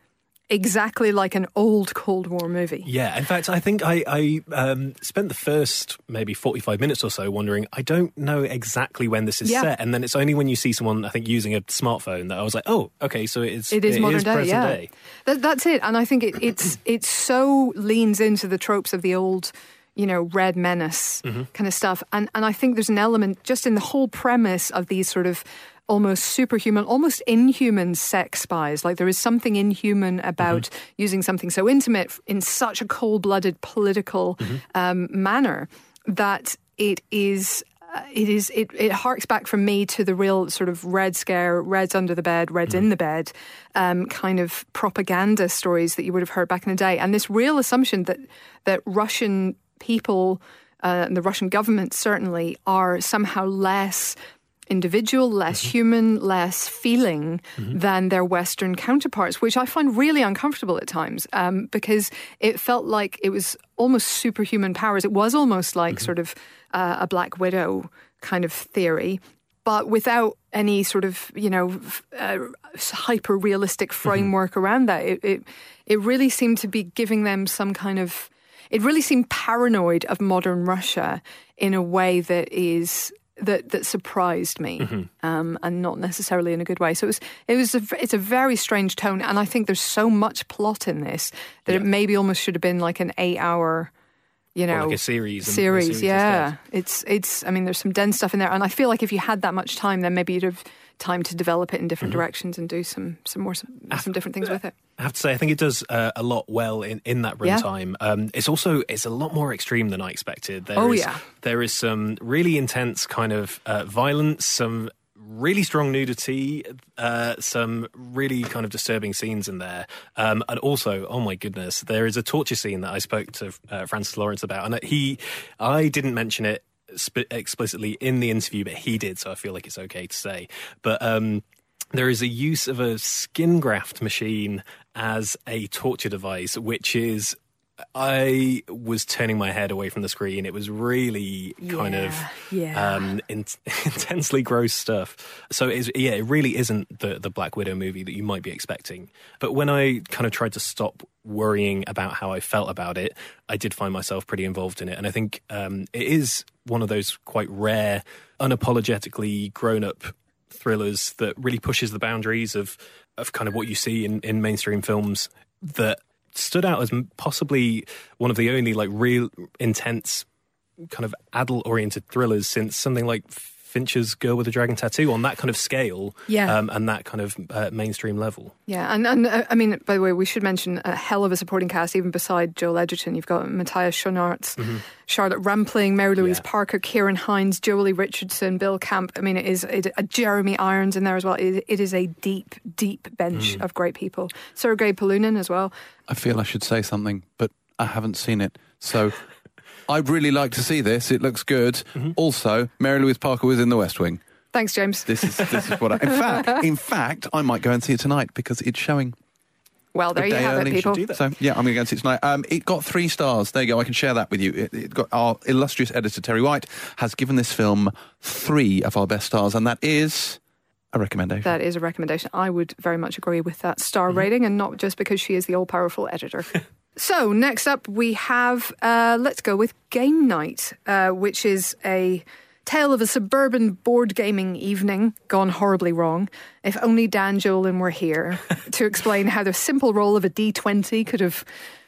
exactly like an old Cold War movie. Yeah, in fact, I think I, I um, spent the first maybe 45 minutes or so wondering, I don't know exactly when this is Yeah. set. And then it's only when you see someone, I think, using a smartphone that I was like, oh, okay, so it is, It is modern day, present yeah. day. That, that's it, and I think it, it's it so leans into the tropes of the old, you know, red menace Mm-hmm. kind of stuff, and and I think there's an element just in the whole premise of these sort of almost superhuman, almost inhuman sex spies. Like there is something inhuman about Mm-hmm. using something so intimate in such a cold-blooded political Mm-hmm. um, manner that it is uh, it is it, it harks back from me to the real sort of red scare reds under the bed reds in the bed um, kind of propaganda stories that you would have heard back in the day and this real assumption that that russian people uh, and the russian government certainly are somehow less individual, less human, less feeling than their Western counterparts, which I find really uncomfortable at times um, because it felt like it was almost superhuman powers. It was almost like sort of uh, a Black Widow kind of theory. But without any sort of, you know, uh, hyper realistic framework around that, it, it it really seemed to be giving them some kind of. It really seemed paranoid of modern Russia in a way that is that that surprised me, um, and not necessarily in a good way. So it was it was a, it's a very strange tone, and I think there's so much plot in this that it maybe almost should have been like an eight hour, you know, like a series a Series, series yeah. instead. It's it's. I mean, there's some dense stuff in there, and I feel like if you had that much time, then maybe you'd have time to develop it in different Mm-hmm. directions and do some some more some, some different things with it. I have to say, I think it does uh, a lot well in, in that Yeah. runtime. Um, it's also it's a lot more extreme than I expected. There Oh, is- yeah. there is some really intense kind of uh, violence, some really strong nudity, uh, some really kind of disturbing scenes in there, um, and also, oh my goodness, there is a torture scene that I spoke to uh, Francis Lawrence about, and he, I didn't mention it sp- explicitly in the interview, but he did, so I feel like it's okay to say, but. Um, there is a use of a skin graft machine as a torture device, which is. I was turning my head away from the screen. It was really kind of Yeah, yeah. um, in- intensely gross stuff. So it's, yeah, it really isn't the the Black Widow movie that you might be expecting. But when I kind of tried to stop worrying about how I felt about it, I did find myself pretty involved in it, and I think um, it is one of those quite rare, unapologetically grown up thrillers that really pushes the boundaries of of kind of what you see in, in mainstream films that stood out as possibly one of the only like real intense kind of adult oriented thrillers since something like Fincher's Girl with a Dragon Tattoo on that kind of scale Yeah. um, and that kind of uh, mainstream level. Yeah, and, and uh, I mean, by the way, we should mention a hell of a supporting cast, even beside Joel Edgerton. You've got Matthias Schoenaerts, Charlotte Rampling, Mary Louise Yeah. Parker, Ciarán Hinds, Joely Richardson, Bill Camp. I mean, it is it, uh, Jeremy Irons in there as well. It, it is a deep, deep bench of great people. Sergei Polunin as well. I feel I should say something, but I haven't seen it. So I'd really like to see this. It looks good. Also, Mary Louise Parker was in The West Wing. Thanks, James. This is this is what I, in fact in fact I might go and see it tonight because it's showing. Well, there you day have it, people. do. So yeah, I'm going to go and see it tonight. Um, it got three stars. There you go. I can share that with you. It, it got our illustrious editor Terri White has given this film three of our best stars, and that is a recommendation. That is a recommendation. I would very much agree with that star Mm-hmm. rating, and not just because she is the all powerful editor. so, next up, we have uh, let's go with Game Night, uh, which is a tale of a suburban board gaming evening gone horribly wrong. If only Dan Jolin were here to explain how the simple roll of a d20 could have,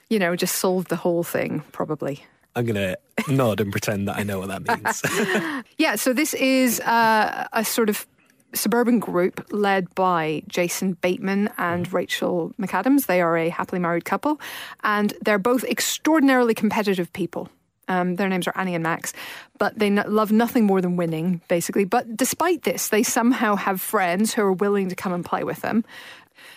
you know, just solved the whole thing, probably. I'm going to nod and pretend that I know what that means. Yeah, so this is uh, a sort of suburban group led by Jason Bateman and Rachel McAdams. They are a happily married couple, and they're both extraordinarily competitive people. Um, their names are Annie and Max, but they n- love nothing more than winning, basically. But despite this, they somehow have friends who are willing to come and play with them.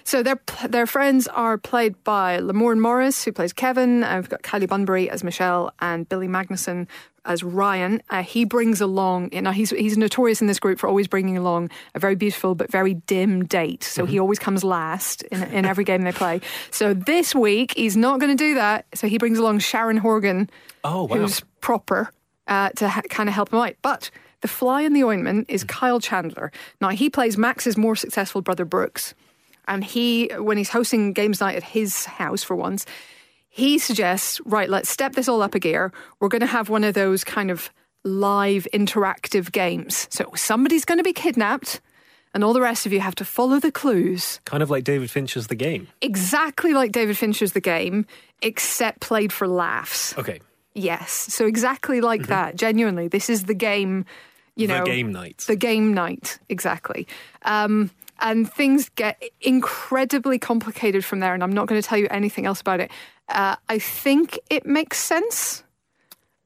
So their their friends are played by Lamorne Morris, who plays Kevin. We've got Kylie Bunbury as Michelle and Billy Magnussen as Ryan. Uh, he brings along, you know, he's he's notorious in this group for always bringing along a very beautiful but very dim date. So he always comes last in in every game they play. So this week he's not going to do that. So he brings along Sharon Horgan, Oh, wow. who's proper uh, to ha- kind of help him out. But the fly in the ointment is Kyle Chandler. Now he plays Max's more successful brother Brooks, and he when he's hosting games night at his house for once, he suggests right, let's step this all up a gear. We're going to have one of those kind of live interactive games. So somebody's going to be kidnapped. And all the rest of you have to follow the clues kind of like David Fincher's The Game. exactly like David Fincher's The Game, except played for laughs. Okay. Yes. So exactly like that. Genuinely, this is the game. You The know, The game night. The game night. Exactly. Um, and things get incredibly complicated from there. And I'm not going to tell you anything else about it. Uh, I think it makes sense.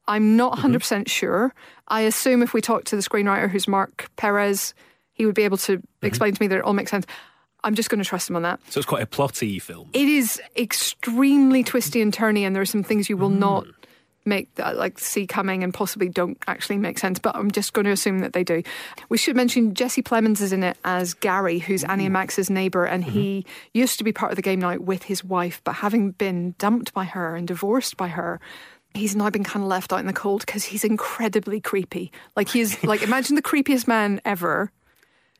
I'm not mm-hmm. 100% sure. I assume if we talk to the screenwriter, who's Mark Perez, he would be able to mm-hmm. explain to me that it all makes sense. I'm just going to trust him on that. So it's quite a plotty film. It is extremely twisty and turny, and there are some things you will hmm. not make like see coming and possibly don't actually make sense. But I'm just going to assume that they do. We should mention Jesse Plemons is in it as Gary, who's mm. Annie and Max's neighbor, and he mm-hmm. used to be part of the game night with his wife, but having been dumped by her and divorced by her. He's now been kind of left out in the cold because he's incredibly creepy. Like he's like imagine the creepiest man ever,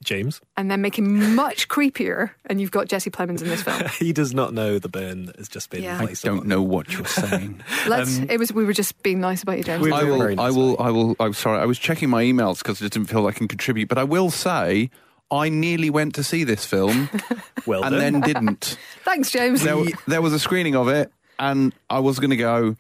James. and then make him much creepier. And you've got Jesse Plemons in this film. He does not know the burn that has just been Yeah. I don't on. know what you're saying. Let's. Um, it was. We were just being nice about you, James. We- I were very will. I will. I will. I'm sorry. I was checking my emails because I didn't feel I can contribute. But I will say, I nearly went to see this film Well and done. then didn't. Thanks, James. There, there was a screening of it, and I was going to go,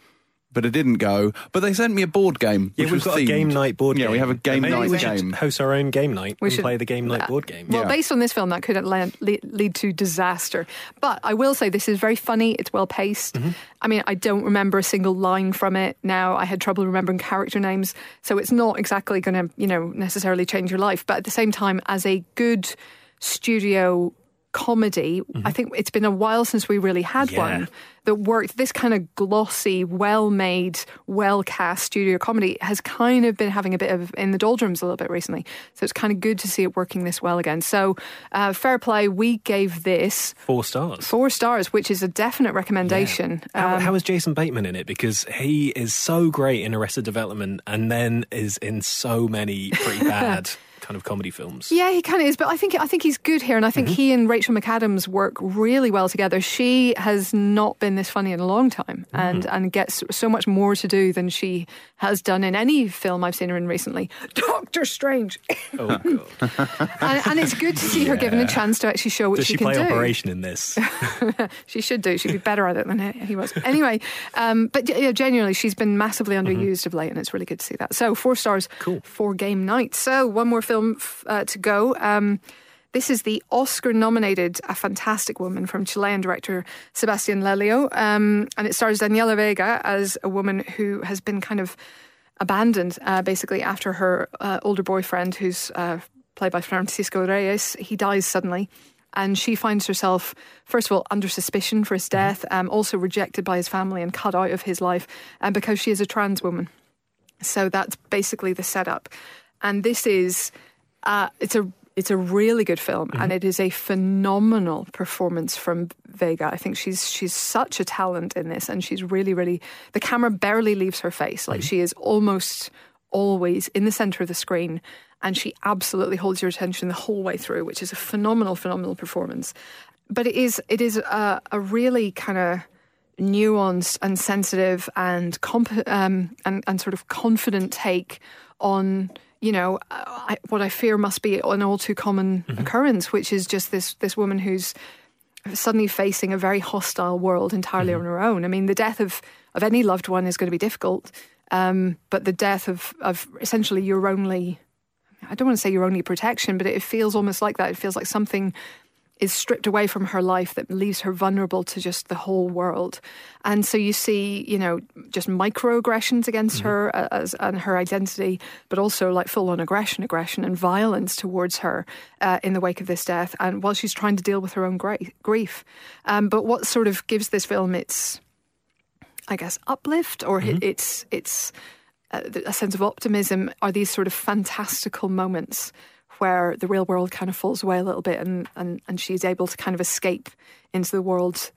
but I didn't go. But they sent me a board game. yeah, which we've was got a game night board Yeah, game. we have a game Maybe night we should game. host our own game night We and should- play the game night Uh, board game. Well, Yeah. based on this film, that could land, lead, lead to disaster. But I will say this is very funny. It's well paced. Mm-hmm. I mean, I don't remember a single line from it now. I had trouble remembering character names, so it's not exactly going to, you know, necessarily change your life. But at the same time, as a good studio comedy, I think it's been a while since we really had Mm-hmm. Yeah. one that worked. This kind of glossy, well made, well cast studio comedy has kind of been having a bit of in the doldrums a little bit recently. So it's kind of good to see it working this well again. So, uh, fair play, we gave this Four stars. four stars, which is a definite recommendation. How, Um, how is Jason Bateman in it? Because he is so great in Arrested Development and then is in so many pretty bad kind of comedy films. Yeah, he kind of is, but I think I think he's good here, and I think Mm-hmm. he and Rachel McAdams work really well together. She has not been this funny in a long time, Mm-hmm. and and gets so much more to do than she has done in any film I've seen her in recently. Doctor Strange, Oh, God. and, and it's good to see her given a chance to actually show what Does she, can play do. Operation in this? She should do. She'd be better at it than he was. Anyway, um, but yeah, genuinely, she's been massively underused of late, and it's really good to see that. So four stars Cool. for game night. So one more film f- uh, to go. Um, this is the Oscar-nominated A Fantastic Woman from Chilean director Sebastian Lelio, um, and it stars Daniela Vega as a woman who has been kind of abandoned, uh, basically after her uh, older boyfriend, who's uh, played by Francisco Reyes, he dies suddenly. And she finds herself, first of all, under suspicion for his death, um, also rejected by his family and cut out of his life, and because she is a trans woman. So that's basically the setup. And this is, uh, it's a It's a really good film, and it is a phenomenal performance from Vega. I think she's she's such a talent in this, and she's really, really. The camera barely leaves her face; like she is almost always in the center of the screen, and she absolutely holds your attention the whole way through, which is a phenomenal, phenomenal performance. But it is it is a, a really kind of nuanced and sensitive and comp- um, and and sort of confident take on you know I, what I fear must be an all too common occurrence, which is just this this woman who's suddenly facing a very hostile world entirely on her own. I mean, the death of of any loved one is going to be difficult, um, but the death of of essentially your only I don't want to say your only protection, but it feels almost like that. It feels like something is stripped away from her life that leaves her vulnerable to just the whole world. And so you see, you know, just microaggressions against her uh, as and her identity, but also like full on aggression, aggression and violence towards her uh, in the wake of this death. And while she's trying to deal with her own gra- grief, um, but what sort of gives this film its, I guess, uplift or it, its its uh, a sense of optimism are these sort of fantastical moments where the real world kind of falls away a little bit and, and, and she's able to kind of escape into the world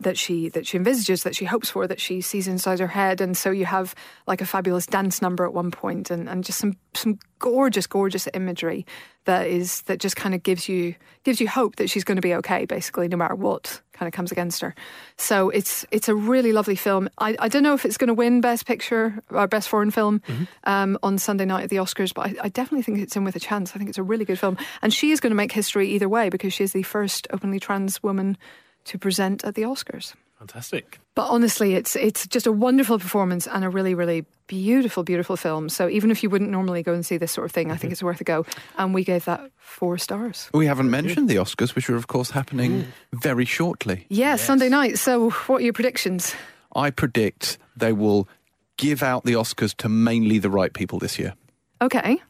that she that she envisages that she hopes for that she sees inside her head. And so you have like a fabulous dance number at one point and, and just some some gorgeous gorgeous imagery that is that just kind of gives you gives you hope that she's going to be okay basically no matter what kind of comes against her. So it's it's a really lovely film. I, I don't know if it's going to win best picture or best foreign film um, on Sunday night at the Oscars but I, I definitely think it's in with a chance. I think it's a really good film. And she is going to make history either way because she is the first openly trans woman to present at the Oscars. Fantastic. But honestly, it's it's just a wonderful performance and a really, really beautiful, beautiful film. So even if you wouldn't normally go and see this sort of thing, I think mm-hmm. it's worth a go. And we gave that four stars. We haven't mentioned the Oscars, which are, of course, happening mm. very shortly. Yeah, Sunday night. So what are your predictions? I predict they will give out the Oscars to mainly the right people this year. Okay.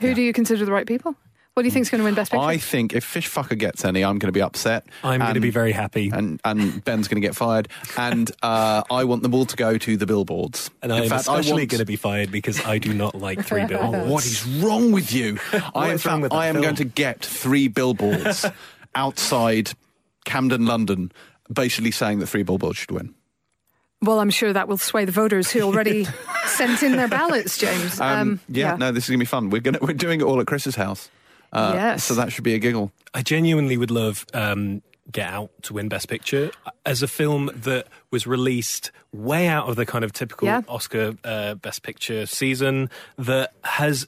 Who do you consider the right people? What do you think is going to win Best Picture? I think if Fishfucker gets any, I'm going to be upset. I'm going to be very happy. And, and Ben's going to get fired. And uh, I want them all to go to the billboards. And I'm fact, especially want- going to be fired because I do not like three billboards. What is wrong with you? I, in is wrong fact, with I am film? going to get three billboards outside Camden, London, basically saying that three billboards should win. well, I'm sure that will sway the voters who already sent in their ballots, James. Um, yeah, no, this is going to be fun. We're going to, we're doing it all at Chris's house. Uh, Yes. So that should be a giggle. I genuinely would love um, Get Out to win Best Picture as a film that was released way out of the kind of typical Yeah. Oscar uh, Best Picture season that has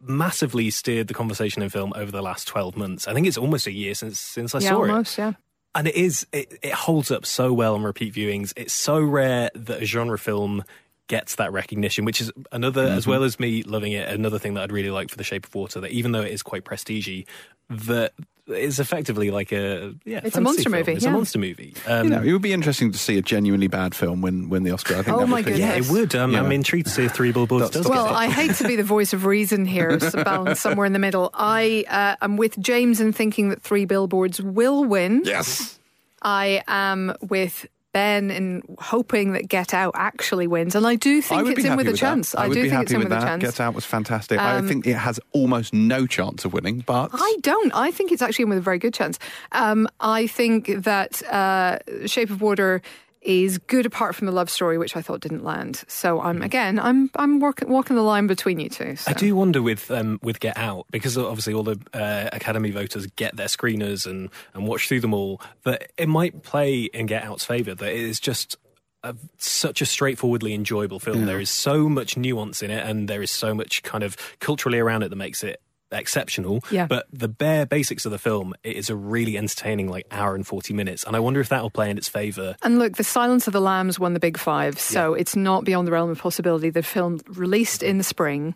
massively steered the conversation in film over the last 12 months. I think it's almost a year since since I yeah, saw it. almost, yeah. and it is it, it holds up so well on repeat viewings it's so rare that a genre film gets that recognition which is another as well as me loving it another thing that i'd really like for the shape of water that even though it is quite prestigey that is effectively like a yeah It's a monster film. movie, it's yeah. a monster movie um, You know, it would be interesting to see a genuinely bad film win win the Oscar. I think Oh that my would be- goodness. yeah it would um, Yeah. i'm intrigued to see if three billboards does the- get Well, it. I hate to be the voice of reason here, so balanced somewhere in the middle. I uh, am with James in thinking that Three Billboards will win. Yes. I am with Ben in hoping that Get Out actually wins, and I do think would it's in with a with chance. I, I would do be think happy it's in with with a that. chance. Get Out was fantastic. I Um, think it has almost no chance of winning, but I don't. I think it's actually in with a very good chance. Um, I think that uh, Shape of Water is good apart from the love story, which I thought didn't land. So I'm again, I'm I'm working walking the line between you two. So. I do wonder with um, with Get Out because obviously all the uh, Academy voters get their screeners and, and watch through them all. That it might play in Get Out's favour. That it is just a, such a straightforwardly enjoyable film. There is so much nuance in it, and there is so much kind of culturally around it that makes it exceptional. Yeah. But the bare basics of the film, it is a really entertaining like hour and forty minutes, and I wonder if that will play in its favour. And look, The Silence of the Lambs won the Big Five, so it's not beyond the realm of possibility that a film released in the spring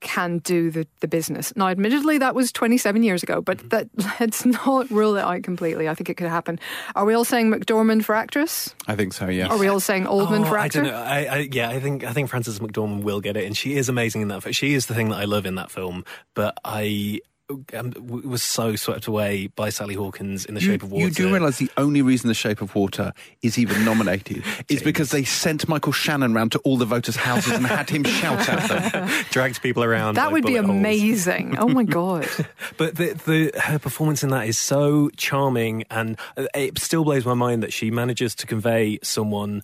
can do the, the business. Now, admittedly, that was 27 years ago, but mm-hmm. that let's not rule it out completely. I think it could happen. Are we all saying McDormand for actress? I think so. Yes. Are we all saying Oldman Oh, for I actor? don't know. I, I, yeah, I think I think Frances McDormand will get it, and she is amazing in that. fi- She is the thing that I love in that film. But I um, was so swept away by Sally Hawkins in The Shape you, of Water. you do realise the only reason The Shape of Water is even nominated is because they sent Michael Shannon round to all the voters' houses and had him shout at them. dragged people around. That like would be bullet holes. amazing. Oh my god. But the, the her performance in that is so charming, and it still blows my mind that she manages to convey someone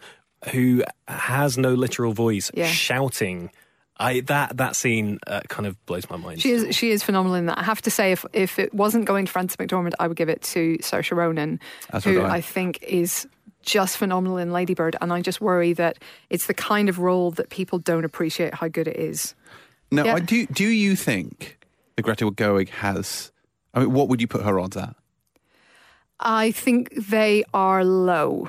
who has no literal voice Yeah. shouting. I that that scene uh, kind of blows my mind. She is she is phenomenal in that. I have to say, if if it wasn't going to Frances McDormand, I would give it to Saoirse Ronan, As who I. I think is just phenomenal in Ladybird. And I just worry that it's the kind of role that people don't appreciate how good it is. Now, Yeah. I do, do you think that Greta Gerwig has. I mean, what would you put her odds at? I think they are low.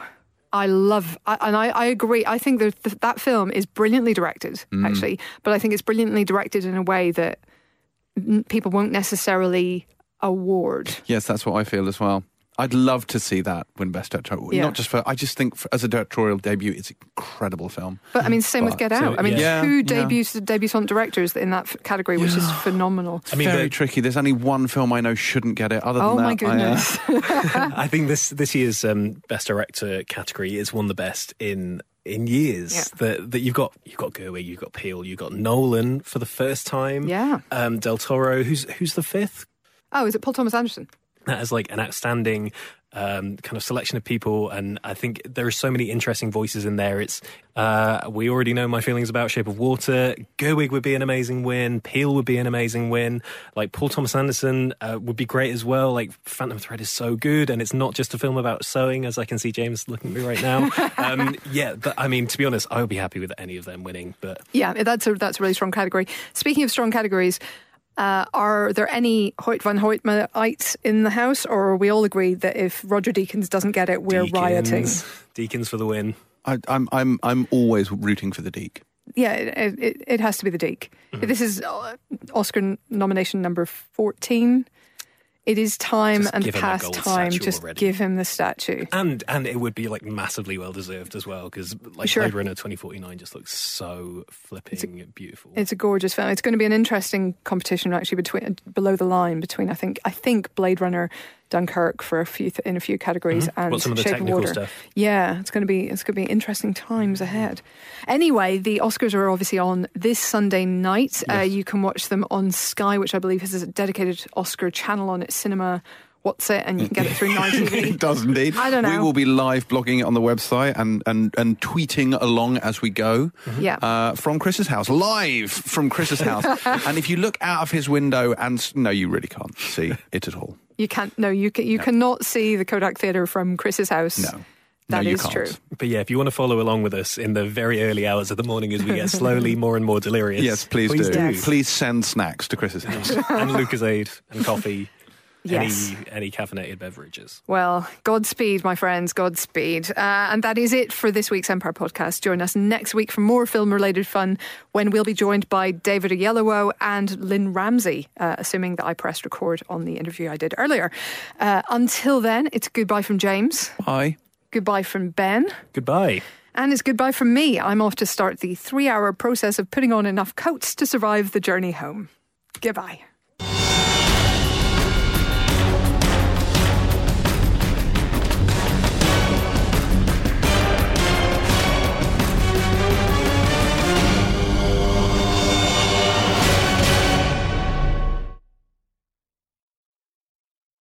I love, I, and I, I agree. I think that that film is brilliantly directed, mm. actually, but I think it's brilliantly directed in a way that people won't necessarily award. Yes, that's what I feel as well. I'd love to see that win Best Directorial. Yeah. Not just for, I just think for, as a directorial debut, it's an incredible film. But I mean, same with Get Out. I mean, yeah. two Yeah, yeah. debuts, debutant directors in that category, which is phenomenal. It's I mean, very the- tricky. There's only one film I know shouldn't get it. Other than Oh that, my I, uh, goodness! I think this this year's um, best director category is one of the best in in years. Yeah. That that you've got you've got Gerwig, you've got Peele, you've got Nolan for the first time. Yeah. Um, Del Toro, who's who's the fifth? oh, is it Paul Thomas Anderson? That is like an outstanding um, kind of selection of people, and I think there are so many interesting voices in there. It's uh, we already know my feelings about Shape of Water. Gerwig would be an amazing win. Peele would be an amazing win. Like Paul Thomas Anderson uh, would be great as well. Like Phantom Thread is so good, and it's not just a film about sewing, as I can see James looking at me right now. um, yeah, but, I mean, to be honest, I would be happy with any of them winning. But Yeah, that's a that's a really strong category. Speaking of strong categories, uh, are there any Hoyte van Hoytmanites in the house, or are we all agreed that if Roger Deakins doesn't get it, we're rioting? Deakins, Deakins for the win. I, I'm, I'm, I'm always rooting for the Deke. Yeah, it, it, it has to be the Deke. Mm-hmm. This is uh, Oscar nomination number fourteen. It is time Just and a past time. Just already. give him the statue. and and it would be like massively well deserved as well because like Sure. Blade Runner 2049 just looks so flipping beautiful. It's a gorgeous film. It's going to be an interesting competition actually between below the line between I think I think Blade Runner, Dunkirk for a few th- in a few categories and What, some of the Shape technical of Water. stuff? Yeah, it's going to be it's going to be interesting times ahead. Anyway, the Oscars are obviously on this Sunday night. Uh, you can watch them on Sky, which I believe has a dedicated Oscar channel on its cinema. What's it? And you can get it through it TV. does indeed. I don't know. We will be live blogging it on the website and, and, and tweeting along as we go. Yeah. Uh, from Chris's house, live from Chris's house. and if you look out of his window and no, you really can't see it at all. You can't. No, you can, you cannot see the Kodak Theatre from Chris's house. No. That no, you is can't. true. but yeah, if you want to follow along with us in the very early hours of the morning as we get slowly more and more delirious, Yes, please, do. Yes. Please send snacks to Chris's house. and Lucas Aid and coffee, Yes. any any caffeinated beverages. Well, Godspeed, my friends, Godspeed. Uh, and that is it for this week's Empire podcast. Join us next week for more film related fun when we'll be joined by David Oyelowo and Lynne Ramsay, uh, assuming that I pressed record on the interview I did earlier. Uh, until then, it's goodbye from James, Bye. goodbye from Ben. Goodbye. And it's goodbye from me. I'm off to start the three hour process of putting on enough coats to survive the journey home. Goodbye.